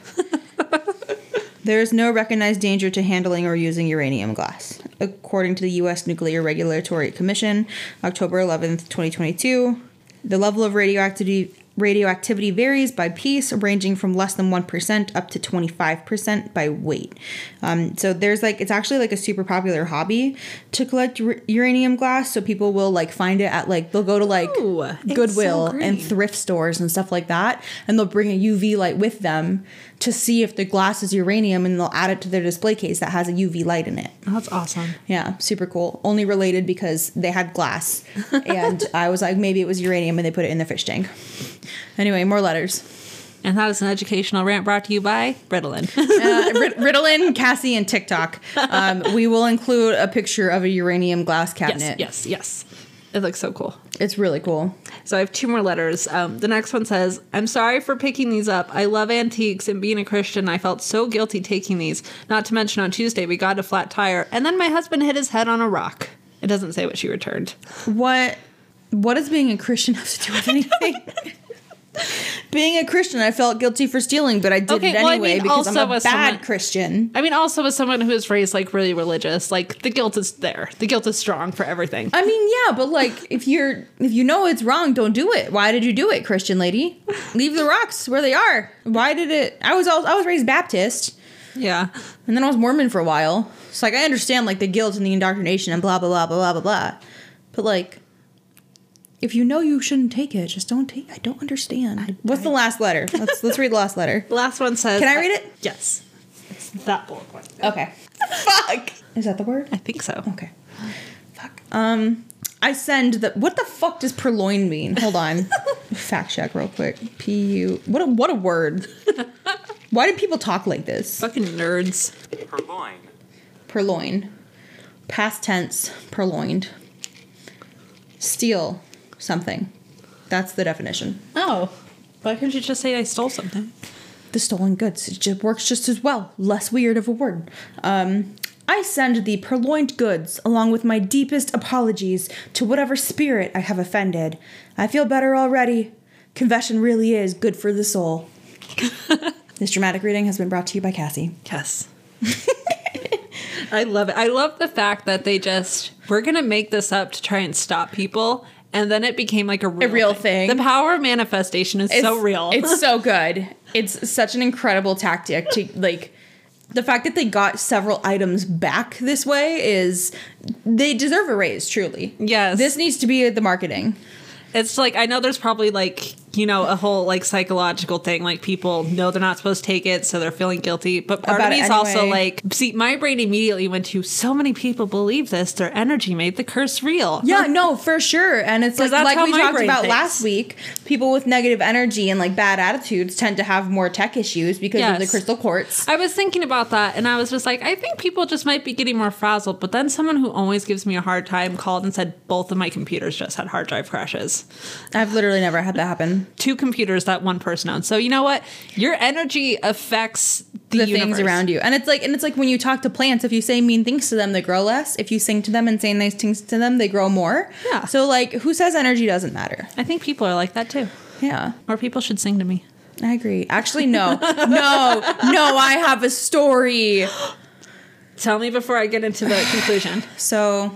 [SPEAKER 2] [laughs] there is no recognized danger to handling or using uranium glass. According to the U.S. Nuclear Regulatory Commission, October 11th, 2022, the level of radioactivity radioactivity varies by piece, ranging from less than 1% up to 25% by weight. Um, so there's like, it's actually like a super popular hobby to collect ur- uranium glass. So people will like find it at like, they'll go to like
[SPEAKER 1] Ooh, it's so
[SPEAKER 2] Goodwill and thrift stores and stuff like that. And they'll bring a UV light with them to see if the glass is uranium and they'll add it to their display case that has a UV light in it.
[SPEAKER 1] That's awesome.
[SPEAKER 2] Yeah, super cool. Only related because they had glass. [laughs] and I was like, maybe it was uranium and they put it in the fish tank. Anyway, more letters.
[SPEAKER 1] And that is an educational rant brought to you by Ritalin. [laughs]
[SPEAKER 2] Uh, Ritalin, Cassie, and TikTok. Um, we will include a picture of a uranium glass
[SPEAKER 1] yes,
[SPEAKER 2] cabinet.
[SPEAKER 1] yes, yes. It looks so cool.
[SPEAKER 2] It's really cool.
[SPEAKER 1] So I have two more letters. Um, the next one says, I'm sorry for picking these up. I love antiques, and being a Christian, I felt so guilty taking these. Not to mention, on Tuesday, we got a flat tire, and then my husband hit his head on a rock. It doesn't say what she returned.
[SPEAKER 2] What what does being a Christian have to do with [laughs] anything? Being a Christian, I felt guilty for stealing, but I did
[SPEAKER 1] Okay,
[SPEAKER 2] it
[SPEAKER 1] well, I
[SPEAKER 2] anyway
[SPEAKER 1] mean,
[SPEAKER 2] because I'm a bad
[SPEAKER 1] someone-
[SPEAKER 2] Christian.
[SPEAKER 1] I mean, also as someone who is raised like really religious, like the guilt is there. The guilt is strong for everything.
[SPEAKER 2] I mean, yeah, but like if you're if you know it's wrong, don't do it. Why did you do it, Christian lady? Leave the rocks where they are. Why did it? I was all I was raised Baptist,
[SPEAKER 1] Yeah.
[SPEAKER 2] and then I was Mormon for a while. So like I understand like the guilt and the indoctrination and blah blah blah blah blah blah blah. But like if you know you shouldn't take it, just don't take. I don't understand. What's the last letter? Let's let's read the last letter. [laughs]
[SPEAKER 1] The last one says,
[SPEAKER 2] Can I read it?
[SPEAKER 1] Yes. It's that bullet point.
[SPEAKER 2] Okay. Fuck. Is that the word?
[SPEAKER 1] I think so.
[SPEAKER 2] Okay. Fuck. Um, I send the. What the fuck does purloin mean? Hold on. [laughs] Fact check real quick. P U. What a what a word. [laughs] Why do people talk like this?
[SPEAKER 1] Fucking nerds.
[SPEAKER 3] Purloin.
[SPEAKER 2] Purloin. Past tense. Purloined. Steal something. That's the definition.
[SPEAKER 1] Oh. Why couldn't you just say I stole something?
[SPEAKER 2] the stolen goods. It just works just as well. Less weird of a word. Um, I send the purloined goods along with my deepest apologies to whatever spirit I have offended. I feel better already. Confession really is good for the soul. [laughs] this dramatic reading has been brought to you by Cassie.
[SPEAKER 1] Yes. [laughs] I love it. I love the fact that they just we're gonna make this up to try and stop people, and then it became like a real,
[SPEAKER 2] real thing.
[SPEAKER 1] The power of manifestation is so real.
[SPEAKER 2] It's so [laughs] good. It's such an incredible tactic to like the fact that they got several items back this way is they deserve a raise truly.
[SPEAKER 1] Yes.
[SPEAKER 2] This needs to be the marketing.
[SPEAKER 1] it's like I know there's probably like you know a whole like psychological thing like people know they're not supposed to take it so they're feeling guilty but part
[SPEAKER 2] About
[SPEAKER 1] of me is also like see my brain immediately went to so many people believe this their energy made the curse real
[SPEAKER 2] Yeah, no, for sure. And it's like, like we talked about
[SPEAKER 1] thinks.
[SPEAKER 2] last week, people with negative energy and like bad attitudes tend to have more tech issues because of the crystal quartz.
[SPEAKER 1] I was thinking about that and I was just like, I think people just might be getting more frazzled. But then someone who always gives me a hard time called and said both of my computers just had hard drive crashes.
[SPEAKER 2] I've literally never had that happen.
[SPEAKER 1] Two computers that one person owns. So you know what? Your energy affects the,
[SPEAKER 2] The things around you. And it's like and it's like when you talk to plants, if you say mean things to them, they grow less. If you sing to them and say nice things to them, they grow more.
[SPEAKER 1] Yeah.
[SPEAKER 2] So like who says energy doesn't matter?
[SPEAKER 1] I think people are like that too.
[SPEAKER 2] Yeah.
[SPEAKER 1] More people should sing to me.
[SPEAKER 2] I agree. Actually, no. no. No, I have a story.
[SPEAKER 1] Tell me before I get into the conclusion.
[SPEAKER 2] So,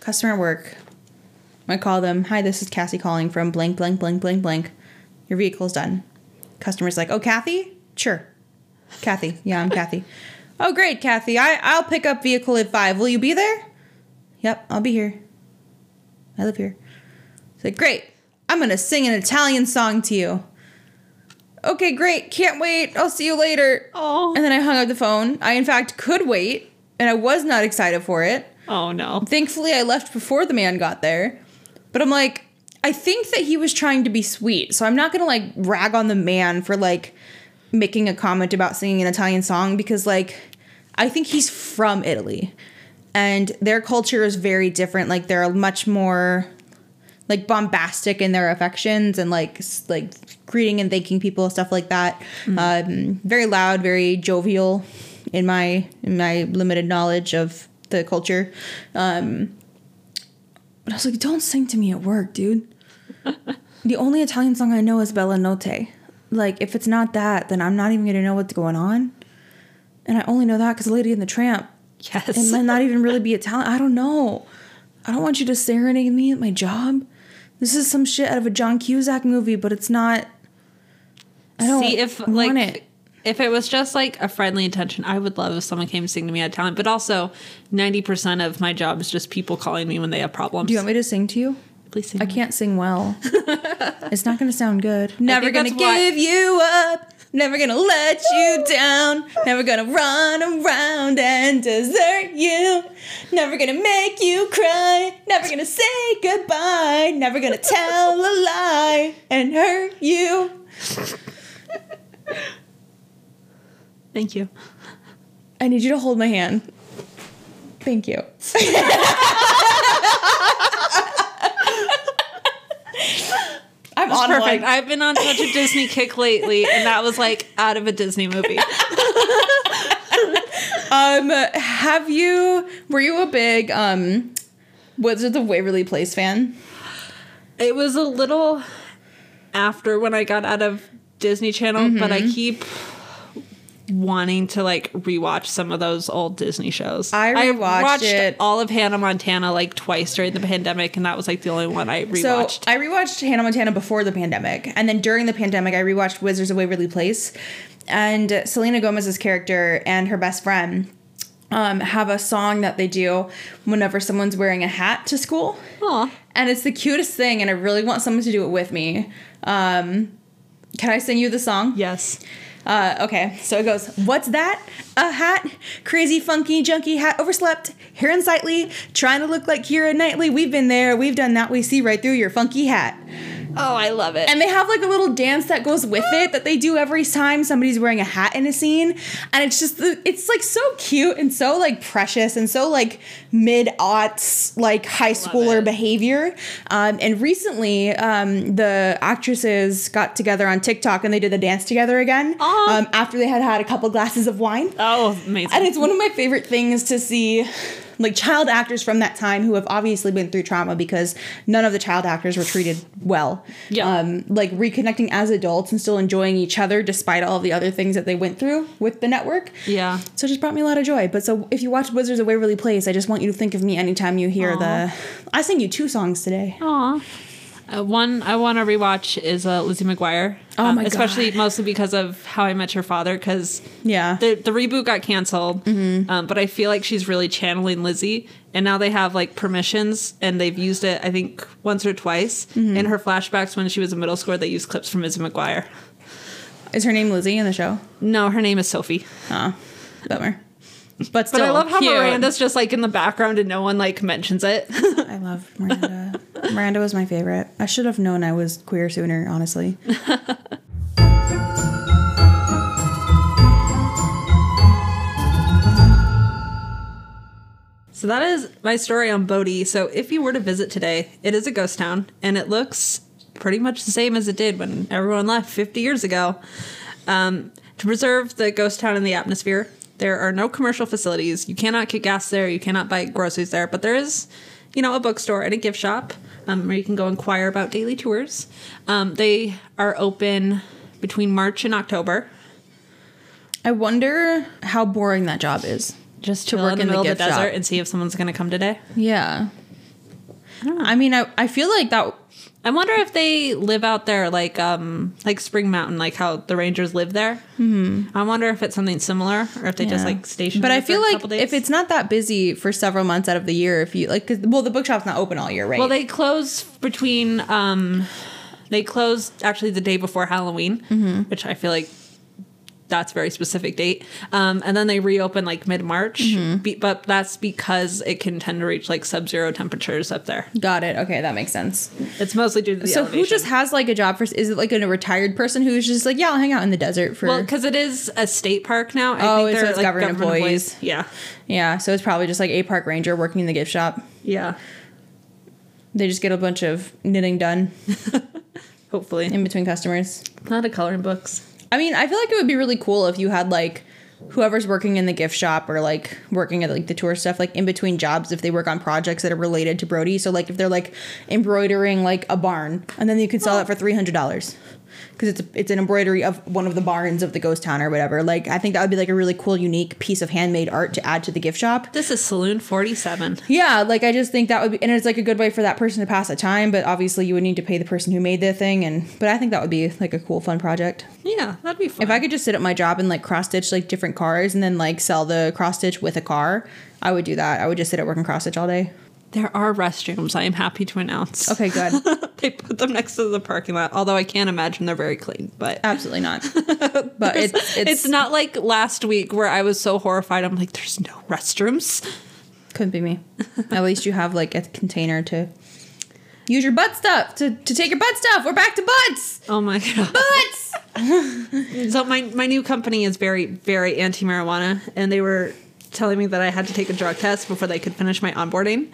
[SPEAKER 2] customer work. I call them. Hi, this is Cassie calling from blank, blank, blank, blank, blank. Your vehicle's done. Customer's like, oh, Kathy? Sure. Kathy. Yeah, I'm Kathy. [laughs] Oh, great, Kathy. I, I'll pick up vehicle at five. Will you be there? Yep, I'll be here. I live here. It's like, great. I'm going to sing an Italian song to you. Okay, great. Can't wait. I'll see you later.
[SPEAKER 1] Oh.
[SPEAKER 2] And then I hung up the phone. I, in fact, could wait, and I was not excited for it.
[SPEAKER 1] Oh no.
[SPEAKER 2] Thankfully, I left before the man got there. But I'm like, I think that he was trying to be sweet. So I'm not gonna like rag on the man for like making a comment about singing an Italian song because like I think he's from Italy. And their culture is very different. Like they're much more like bombastic in their affections and like like greeting and thanking people stuff like that. Um, very loud, very jovial in my in my limited knowledge of the culture. Um, but I was like, don't sing to me at work, dude. [laughs] the only Italian song I know is Bella Notte. Like, if it's not that, then I'm not even gonna know what's going on. And I only know that because Lady and the Tramp.
[SPEAKER 1] Yes.
[SPEAKER 2] It might not even really be Italian. I don't know. I don't want you to serenade me at my job. This is some shit out of a John Cusack movie, but it's not. I don't
[SPEAKER 1] See if
[SPEAKER 2] want
[SPEAKER 1] like
[SPEAKER 2] it.
[SPEAKER 1] If it was just like a friendly intention, I would love if someone came to sing to me at talent. But also, ninety percent of my job is just people calling me when they have problems.
[SPEAKER 2] Do you want me to sing to you?
[SPEAKER 1] Please sing.
[SPEAKER 2] I can't sing well. [laughs] it's not gonna sound good. Never gonna
[SPEAKER 1] that's why-
[SPEAKER 2] give you up. Never gonna let you down. Never gonna run around and desert you. Never gonna make you cry. Never gonna say goodbye. Never gonna tell a lie and hurt you.
[SPEAKER 1] Thank you.
[SPEAKER 2] I need you to hold my hand. Thank you. I'm
[SPEAKER 1] That's
[SPEAKER 2] on
[SPEAKER 1] perfect.
[SPEAKER 2] like
[SPEAKER 1] I've been on such a Disney kick lately, and that was like out of a Disney movie. [laughs]
[SPEAKER 2] Um, have you? Were you a big um, Wizards of Waverly Place fan?
[SPEAKER 1] It was a little after when I got out of Disney Channel, but I keep wanting to like rewatch some of those old Disney shows.
[SPEAKER 2] I rewatched
[SPEAKER 1] watched
[SPEAKER 2] it.
[SPEAKER 1] all of Hannah Montana like twice during the pandemic, and that was like the only one I
[SPEAKER 2] So
[SPEAKER 1] rewatched.
[SPEAKER 2] I rewatched Hannah Montana before the pandemic, and then during the pandemic, I rewatched Wizards of Waverly Place, and Selena Gomez's character and her best friend. Um, have a song that they do whenever someone's wearing a hat to school.
[SPEAKER 1] Aw.
[SPEAKER 2] And it's the cutest thing, and I really want someone to do it with me. Um, can I sing you the song?
[SPEAKER 1] yes.
[SPEAKER 2] Uh, okay, so it goes, What's that? A hat? Crazy, funky, junky hat, overslept, hair unsightly, trying to look like Keira Knightley. We've been there, we've done that, we see right through your funky hat.
[SPEAKER 1] Oh, I love it.
[SPEAKER 2] And they have like a little dance that goes with it that they do every time somebody's wearing a hat in a scene. And it's just, the, it's like so cute and so like precious and so like mid aughts, like high schooler
[SPEAKER 1] it.
[SPEAKER 2] behavior. Um, and recently, um, the actresses got together on TikTok and they did the dance together again um, after they had had a couple glasses of wine.
[SPEAKER 1] Oh, amazing.
[SPEAKER 2] And it's one of my favorite things to see like child actors from that time who have obviously been through trauma because none of the child actors were treated well.
[SPEAKER 1] Yeah.
[SPEAKER 2] Um, like reconnecting as adults and still enjoying each other despite all the other things that they went through with the network.
[SPEAKER 1] Yeah.
[SPEAKER 2] So it just brought me a lot of joy. But so if you watch Wizards of Waverly Place, I just want you to think of me anytime you hear the. I sing you two songs today.
[SPEAKER 1] Aw. Uh, one I want to rewatch is uh, Lizzie McGuire.
[SPEAKER 2] Oh
[SPEAKER 1] Um,
[SPEAKER 2] my
[SPEAKER 1] Especially
[SPEAKER 2] God.
[SPEAKER 1] mostly because of How I Met Your Father, because
[SPEAKER 2] Yeah.
[SPEAKER 1] the the reboot got canceled. Um, but I feel like she's really channeling Lizzie, and now they have like permissions, and they've used it I think once or twice in her flashbacks when she was in middle school. They used clips from Lizzie McGuire.
[SPEAKER 2] Is her name Lizzie in the show?
[SPEAKER 1] No, her name is Sophie.
[SPEAKER 2] Oh, bummer. But still, But
[SPEAKER 1] I love how
[SPEAKER 2] cute.
[SPEAKER 1] Miranda's just like in the background and no one like mentions it. [laughs]
[SPEAKER 2] I love Miranda. Miranda was my favorite. I should have known I was queer sooner, honestly.
[SPEAKER 1] So that is my story on Bodie. So if you were to visit today, it is a ghost town and it looks pretty much the same as it did when everyone left 50 years ago. Um, to preserve the ghost town and the atmosphere, there are no commercial facilities. You cannot get gas there. You cannot buy groceries there. But there is, you know, a bookstore and a gift shop um, where you can go inquire about daily tours. Um, they are open between March and October.
[SPEAKER 2] I wonder how boring that job is.
[SPEAKER 1] Just
[SPEAKER 2] To
[SPEAKER 1] to
[SPEAKER 2] work
[SPEAKER 1] in the
[SPEAKER 2] in the
[SPEAKER 1] middle of the desert
[SPEAKER 2] shop.
[SPEAKER 1] and see if someone's going to come today.
[SPEAKER 2] Yeah. I mean, I, I feel like that.
[SPEAKER 1] I wonder if they live out there like um like Spring Mountain, like how the Rangers live there. Mm-hmm. I wonder if it's something similar or if they just like station.
[SPEAKER 2] But I feel like if it's not that busy for several months out of the year, if you like, cause, well, the bookshop's not open all year, right?
[SPEAKER 1] well, they close between um they close actually the day before Halloween,
[SPEAKER 2] Mm-hmm.
[SPEAKER 1] which I feel like that's a very specific date. Um, and then they reopen like mid March,
[SPEAKER 2] Mm-hmm.
[SPEAKER 1] be, but that's because it can tend to reach like sub zero temperatures up there.
[SPEAKER 2] got it. Okay, that makes sense.
[SPEAKER 1] It's mostly due to the
[SPEAKER 2] so who just has like a job for? Is it like a retired person who's just like, yeah, I'll hang out in the desert for?
[SPEAKER 1] well, because it is a state park now. I
[SPEAKER 2] Oh,
[SPEAKER 1] think
[SPEAKER 2] so it's
[SPEAKER 1] like
[SPEAKER 2] government employees.
[SPEAKER 1] Yeah,
[SPEAKER 2] yeah, so it's probably just like a park ranger working in the gift shop.
[SPEAKER 1] yeah.
[SPEAKER 2] They just get a bunch of knitting done [laughs]
[SPEAKER 1] Hopefully,
[SPEAKER 2] in between customers.
[SPEAKER 1] not a coloring books.
[SPEAKER 2] I mean, I feel like it would be really cool if you had like whoever's working in the gift shop or like working at like the tour stuff, like in between jobs, if they work on projects that are related to Bodie. So like if they're like embroidering like a barn, and then you could sell it for three hundred dollars because it's it's an embroidery of one of the barns of the ghost town or whatever. Like I think that would be like a really cool, unique piece of handmade art to add to the gift shop.
[SPEAKER 1] This is Saloon 47.
[SPEAKER 2] Yeah, like I just think that would be, and it's like a good way for that person to pass the time. But obviously, you would need to pay the person who made the thing, and but I think that would be like a cool, fun project.
[SPEAKER 1] Yeah, that'd be fun.
[SPEAKER 2] If I could just sit at my job and like cross stitch like different cars and then like sell the cross stitch with a car, I would do that. I would just sit at work and cross stitch all day.
[SPEAKER 1] There are restrooms, I am happy to announce.
[SPEAKER 2] Okay, good. [laughs]
[SPEAKER 1] they put them next to the parking lot, although I can't imagine they're very clean. But
[SPEAKER 2] Absolutely not. [laughs] But it's
[SPEAKER 1] it's,
[SPEAKER 2] it's,
[SPEAKER 1] not like last week where I was so horrified. I'm like, there's no restrooms.
[SPEAKER 2] couldn't be me. At least you have like a container to use your butt stuff to to take your butt stuff. We're back to butts.
[SPEAKER 1] Oh my god.
[SPEAKER 2] Butts. [laughs]
[SPEAKER 1] So my my new company is very very anti marijuana, and they were telling me that I had to take a drug test before they could finish my onboarding.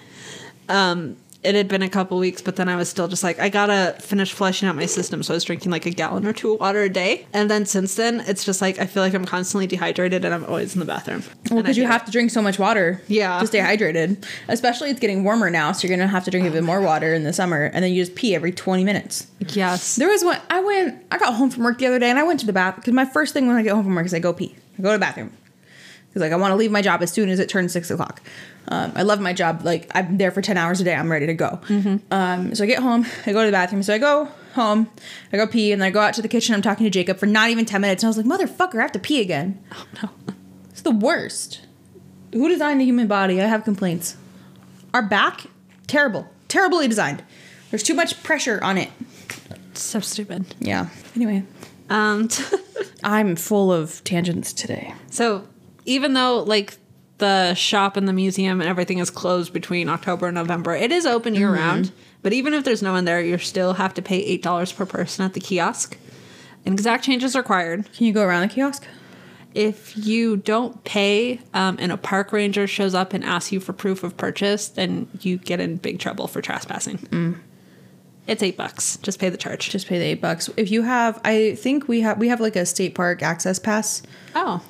[SPEAKER 1] Um, it had been a couple weeks, but then I was still just like, I gotta finish flushing out my system. So I was drinking like a gallon or two of water a day, and then since then, it's just like I feel like I'm constantly dehydrated, and I'm always in the bathroom.
[SPEAKER 2] Well, because you have to drink so much water.
[SPEAKER 1] Yeah.
[SPEAKER 2] To stay hydrated. Especially it's getting warmer now, so you're gonna have to drink even more water in the summer, and then you just pee every 20 minutes.
[SPEAKER 1] yes.
[SPEAKER 2] There was one. I went. I got home from work the other day, and I went to the bath because my first thing when I get home from work is I go pee. I go to the bathroom because like I want to leave my job as soon as it turns six o'clock. Um, I love my job. Like I'm there for ten hours a day. I'm ready to go. Um, so I get home. I go to the bathroom. So I go home. I go pee, and then I go out to the kitchen. I'm talking to Jacob for not even ten minutes, and I was like, "Motherfucker, I have to pee again."
[SPEAKER 1] Oh no. [laughs]
[SPEAKER 2] It's the worst. Who designed the human body? I have complaints. Our back, terrible, terribly designed. There's too much pressure on it.
[SPEAKER 1] So stupid.
[SPEAKER 2] Yeah. Anyway.
[SPEAKER 1] Um. [laughs]
[SPEAKER 2] I'm full of tangents today.
[SPEAKER 1] So even though like the shop and the museum and everything is closed between October and November, it is open year round. But even if there's no one there, you still have to pay eight dollars per person at the kiosk. An exact change is required.
[SPEAKER 2] Can you go around the kiosk?
[SPEAKER 1] If you don't pay um, and a park ranger shows up and asks you for proof of purchase, then you get in big trouble for trespassing. It's eight bucks. Just pay the charge.
[SPEAKER 2] Just pay the eight bucks. If you have, I think we have we have like a state park access pass.
[SPEAKER 1] oh,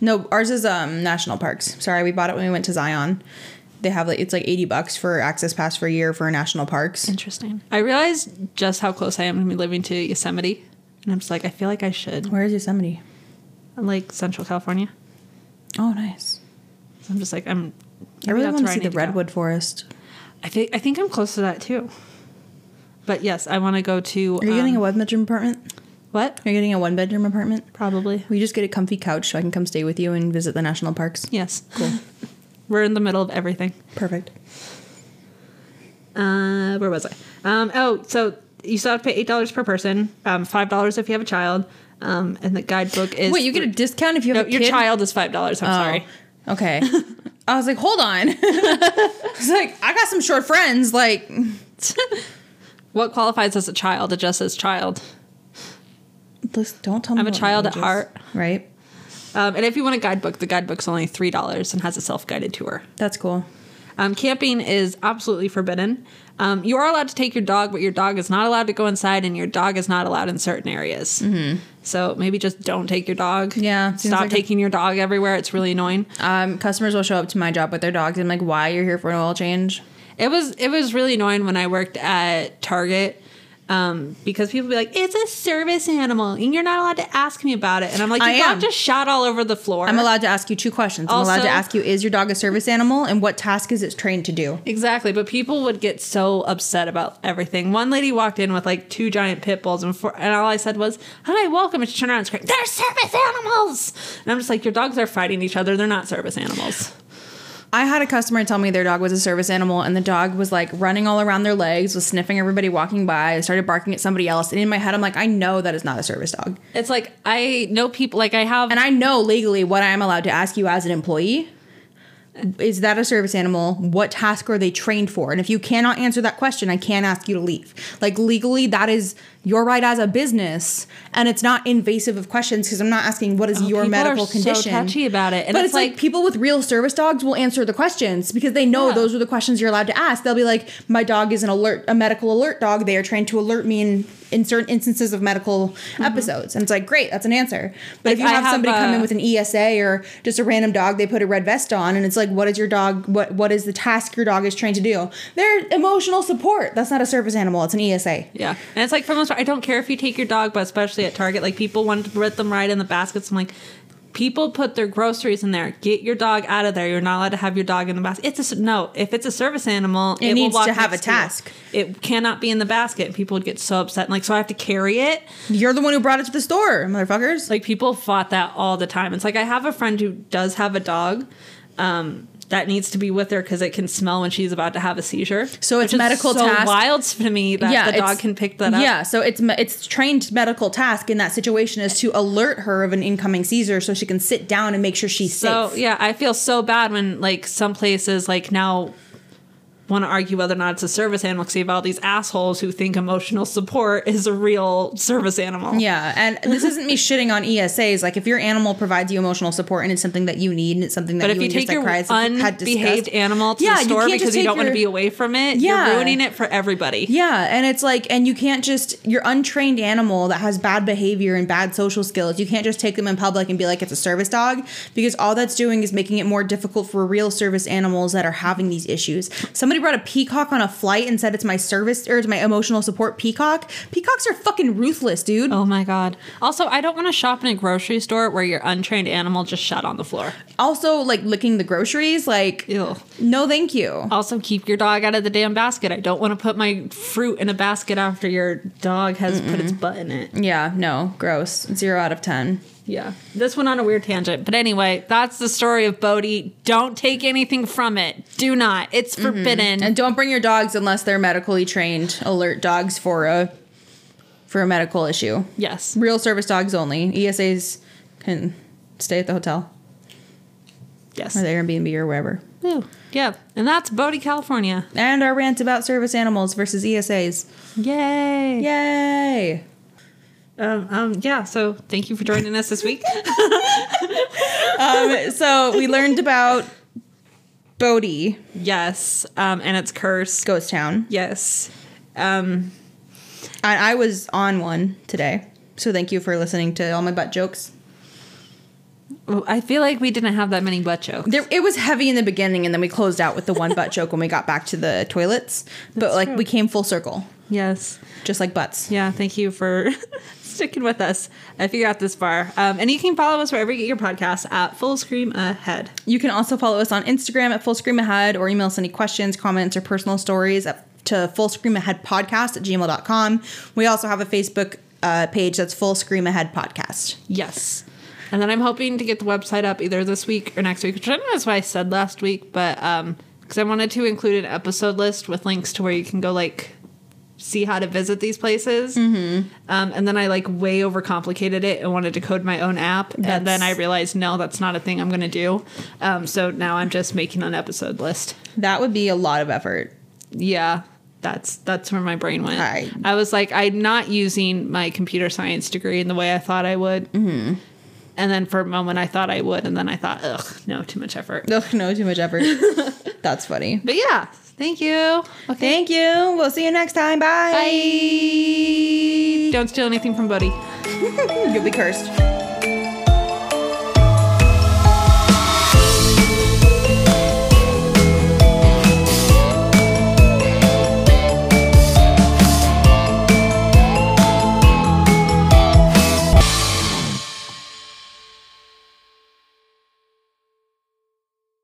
[SPEAKER 2] No, ours is um national parks. Sorry, we bought it when we went to Zion. They have like it's like eighty bucks for access pass for a year for national parks.
[SPEAKER 1] Interesting. I realized just how close I am to be living to Yosemite, and I'm just like, I feel like I should.
[SPEAKER 2] Where is Yosemite?
[SPEAKER 1] like Central California.
[SPEAKER 2] Oh, nice.
[SPEAKER 1] So I'm just like, I'm.
[SPEAKER 2] I really want to see the
[SPEAKER 1] go.
[SPEAKER 2] redwood forest.
[SPEAKER 1] I think I think I'm close to that too. But yes, I want to go to.
[SPEAKER 2] Are you getting a
[SPEAKER 1] um,
[SPEAKER 2] one bedroom apartment?
[SPEAKER 1] What?
[SPEAKER 2] You're getting a one bedroom apartment?
[SPEAKER 1] Probably.
[SPEAKER 2] We just get a comfy couch so I can come stay with you and visit the national parks.
[SPEAKER 1] Yes.
[SPEAKER 2] Cool. [laughs]
[SPEAKER 1] We're in the middle of everything.
[SPEAKER 2] Perfect.
[SPEAKER 1] Uh, where was I? Um, oh, so you still have to pay eight dollars per person. Um, five dollars if you have a child. Um, and the guidebook is
[SPEAKER 2] Wait, you get a discount if you
[SPEAKER 1] no,
[SPEAKER 2] have a
[SPEAKER 1] your
[SPEAKER 2] kid?
[SPEAKER 1] child is five dollars. I'm
[SPEAKER 2] Oh,
[SPEAKER 1] sorry.
[SPEAKER 2] Okay. [laughs] I was like, hold on. [laughs] I was like, I got some short friends. Like,
[SPEAKER 1] What qualifies as a child? It just says child.
[SPEAKER 2] Listen, don't tell me.
[SPEAKER 1] I'm a child at heart.
[SPEAKER 2] Right.
[SPEAKER 1] Um, and if you want a guidebook, the guidebook's only three dollars and has a self-guided tour.
[SPEAKER 2] That's cool.
[SPEAKER 1] Um, camping is absolutely forbidden. Um, you are allowed to take your dog, but your dog is not allowed to go inside, and your dog is not allowed in certain areas. Mm-hmm. So maybe just don't take your dog.
[SPEAKER 2] Yeah,
[SPEAKER 1] stop
[SPEAKER 2] like a-
[SPEAKER 1] taking your dog everywhere. It's really annoying.
[SPEAKER 2] Um, customers will show up to my job with their dogs. I'm like, why you're here for an oil change?
[SPEAKER 1] It was it was really annoying when I worked at Target. Um, because people be like, it's a service animal, and you're not allowed to ask me about it. And I'm like,
[SPEAKER 2] I
[SPEAKER 1] your dog
[SPEAKER 2] am.
[SPEAKER 1] just shot all over the floor.
[SPEAKER 2] I'm allowed to ask you two questions. I'm allowed to ask you, is your dog a service animal, and what task is it trained to do?
[SPEAKER 1] Exactly, but people would get so upset about everything. One lady walked in with like two giant pit bulls, and, and all I said was, "Hi, welcome." And she turned around and screamed, "They're service animals!" And I'm just like, "Your dogs are fighting each other. They're not service animals."
[SPEAKER 2] I had a customer tell me their dog was a service animal, and the dog was like running all around their legs, was sniffing everybody walking by, started barking at somebody else. And in my head, I'm like, I know that is not a service dog.
[SPEAKER 1] It's like I know people like I have,
[SPEAKER 2] And I know legally what I am allowed to ask you as an employee. Is that a service animal? What task are they trained for? And if you cannot answer that question, I can't ask you to leave. Like legally, that is your right as a business, and it's not invasive of questions because I'm not asking what is oh, your
[SPEAKER 1] Oh, people
[SPEAKER 2] medical
[SPEAKER 1] are so
[SPEAKER 2] condition.
[SPEAKER 1] touchy about it, and
[SPEAKER 2] but
[SPEAKER 1] it's
[SPEAKER 2] it's, like,
[SPEAKER 1] like-
[SPEAKER 2] people with real service dogs will answer the questions because they know
[SPEAKER 1] Yeah.
[SPEAKER 2] those are the questions you're allowed to ask. They'll be like, "My dog is an alert, a medical alert dog. They are trained to alert me in in certain instances of medical episodes." And it's like, great, that's an answer. But if
[SPEAKER 1] Mm-hmm.
[SPEAKER 2] You have,
[SPEAKER 1] have,
[SPEAKER 2] somebody come in with an ESA or just a random dog, they put a red vest on, and it's like, what is your dog? What what is the task your dog is trained to do? They're emotional support. That's not a service animal. It's an ESA.
[SPEAKER 1] yeah, and it's like for the most part, I don't care if you take your dog, but especially at Target, like people want to put them right in the baskets. I'm like. People put their groceries in there. Get your dog out of there. You're not allowed to have your dog in the basket. It's a no. If it's a service animal,
[SPEAKER 2] It
[SPEAKER 1] will
[SPEAKER 2] needs to have a
[SPEAKER 1] you.
[SPEAKER 2] task.
[SPEAKER 1] It cannot be in the basket. People would get so upset. And like, so I have to carry it.
[SPEAKER 2] You're the one who brought it to the store, motherfuckers.
[SPEAKER 1] Like people fought that all the time. It's like I have a friend who does have a dog um, that needs to be with her because it can smell when she's about to have a seizure.
[SPEAKER 2] So it's medical
[SPEAKER 1] so
[SPEAKER 2] task.
[SPEAKER 1] wild to me that the dog can pick that up.
[SPEAKER 2] Yeah, so it's it's trained medical task in that situation is to alert her of an incoming seizure so she can sit down and make sure she's
[SPEAKER 1] So
[SPEAKER 2] safe.
[SPEAKER 1] So yeah, I feel so bad when like some places like now want to argue whether or not it's a service animal because you have all these assholes who think emotional support is a real service animal.
[SPEAKER 2] Yeah, and this isn't me shitting on ESAs. Like, if your animal provides you emotional support and it's something that you need and it's something that
[SPEAKER 1] But if
[SPEAKER 2] you
[SPEAKER 1] you
[SPEAKER 2] and
[SPEAKER 1] take your
[SPEAKER 2] psychiatrist have had
[SPEAKER 1] unbehaved animal to
[SPEAKER 2] Yeah,
[SPEAKER 1] the store
[SPEAKER 2] can't
[SPEAKER 1] because you don't want to be away from it,
[SPEAKER 2] Yeah.
[SPEAKER 1] you're ruining it for everybody.
[SPEAKER 2] Yeah, and it's like, and you can't just your untrained animal that has bad behavior and bad social skills. You can't just take them in public and be like it's a service dog because all that's doing is making it more difficult for real service animals that are having these issues. Somebody brought a peacock on a flight and said it's my service or it's my emotional support peacock. Peacocks are fucking ruthless, dude.
[SPEAKER 1] Oh my god. Also, I don't want to shop in a grocery store where your untrained animal just shut on the floor.
[SPEAKER 2] Also, like licking the groceries, like
[SPEAKER 1] Ew.
[SPEAKER 2] no, thank you.
[SPEAKER 1] Also, keep your dog out of the damn basket. I don't want to put my fruit in a basket after your dog has put its butt in it.
[SPEAKER 2] Yeah, no, gross. Zero out of ten.
[SPEAKER 1] Yeah. This went on a weird tangent. But anyway, that's the story of Bodie. Don't take anything from it. Do not. It's mm-hmm. forbidden.
[SPEAKER 2] And don't bring your dogs unless they're medically trained alert dogs for a for a medical issue.
[SPEAKER 1] yes.
[SPEAKER 2] Real service dogs only. ESAs can stay at the hotel
[SPEAKER 1] Yes.
[SPEAKER 2] or the Airbnb or wherever.
[SPEAKER 1] Ew. Yeah. And that's Bodie, California.
[SPEAKER 2] And our rant about service animals versus ESAs.
[SPEAKER 1] Yay.
[SPEAKER 2] Yay!
[SPEAKER 1] Um, um, yeah. So thank you for joining us this week. [laughs]
[SPEAKER 2] Um, so we learned about Bodie,
[SPEAKER 1] yes. Um, and it's cursed.
[SPEAKER 2] Ghost Town.
[SPEAKER 1] Yes. Um,
[SPEAKER 2] I, I was on one today. So thank you for listening to all my butt jokes.
[SPEAKER 1] I feel like we didn't have that many butt jokes.
[SPEAKER 2] There, it was heavy in the beginning, and then we closed out with the one butt joke when we got back to the toilets. but
[SPEAKER 1] That's
[SPEAKER 2] like
[SPEAKER 1] true.
[SPEAKER 2] we came full circle,
[SPEAKER 1] Yes.
[SPEAKER 2] just like butts.
[SPEAKER 1] Yeah, thank you for [laughs] sticking with us if you got this far. Um, and you can follow us wherever you get your podcasts at Full Scream Ahead.
[SPEAKER 2] You can also follow us on Instagram at Full Scream Ahead or email us any questions, comments, or personal stories at, to Full Scream Ahead Podcast at gmail.com. We also have a Facebook uh, page that's Full Scream Ahead Podcast.
[SPEAKER 1] Yes. And then I'm hoping to get the website up either this week or next week, which I don't know that's what I said last week, but um because I wanted to include an episode list with links to where you can go like see how to visit these places. Mm-hmm. Um, and then I like way overcomplicated it and wanted to code my own app. and then I realized no, that's not a thing I'm gonna do. Um, so now I'm just making an episode list.
[SPEAKER 2] That would be a lot of effort.
[SPEAKER 1] Yeah. That's that's where my brain went.
[SPEAKER 2] I-
[SPEAKER 1] I was like, I'm not using my computer science degree in the way I thought I would. Mm-hmm. And then for a moment, I thought I would, and then I thought, ugh, no, too much effort.
[SPEAKER 2] Ugh, no, too much effort. [laughs] that's funny.
[SPEAKER 1] But yeah, thank you. Okay.
[SPEAKER 2] Thank you. We'll see you next time. Bye.
[SPEAKER 1] Bye. [laughs] Don't steal anything from Bodie.
[SPEAKER 2] You'll be cursed.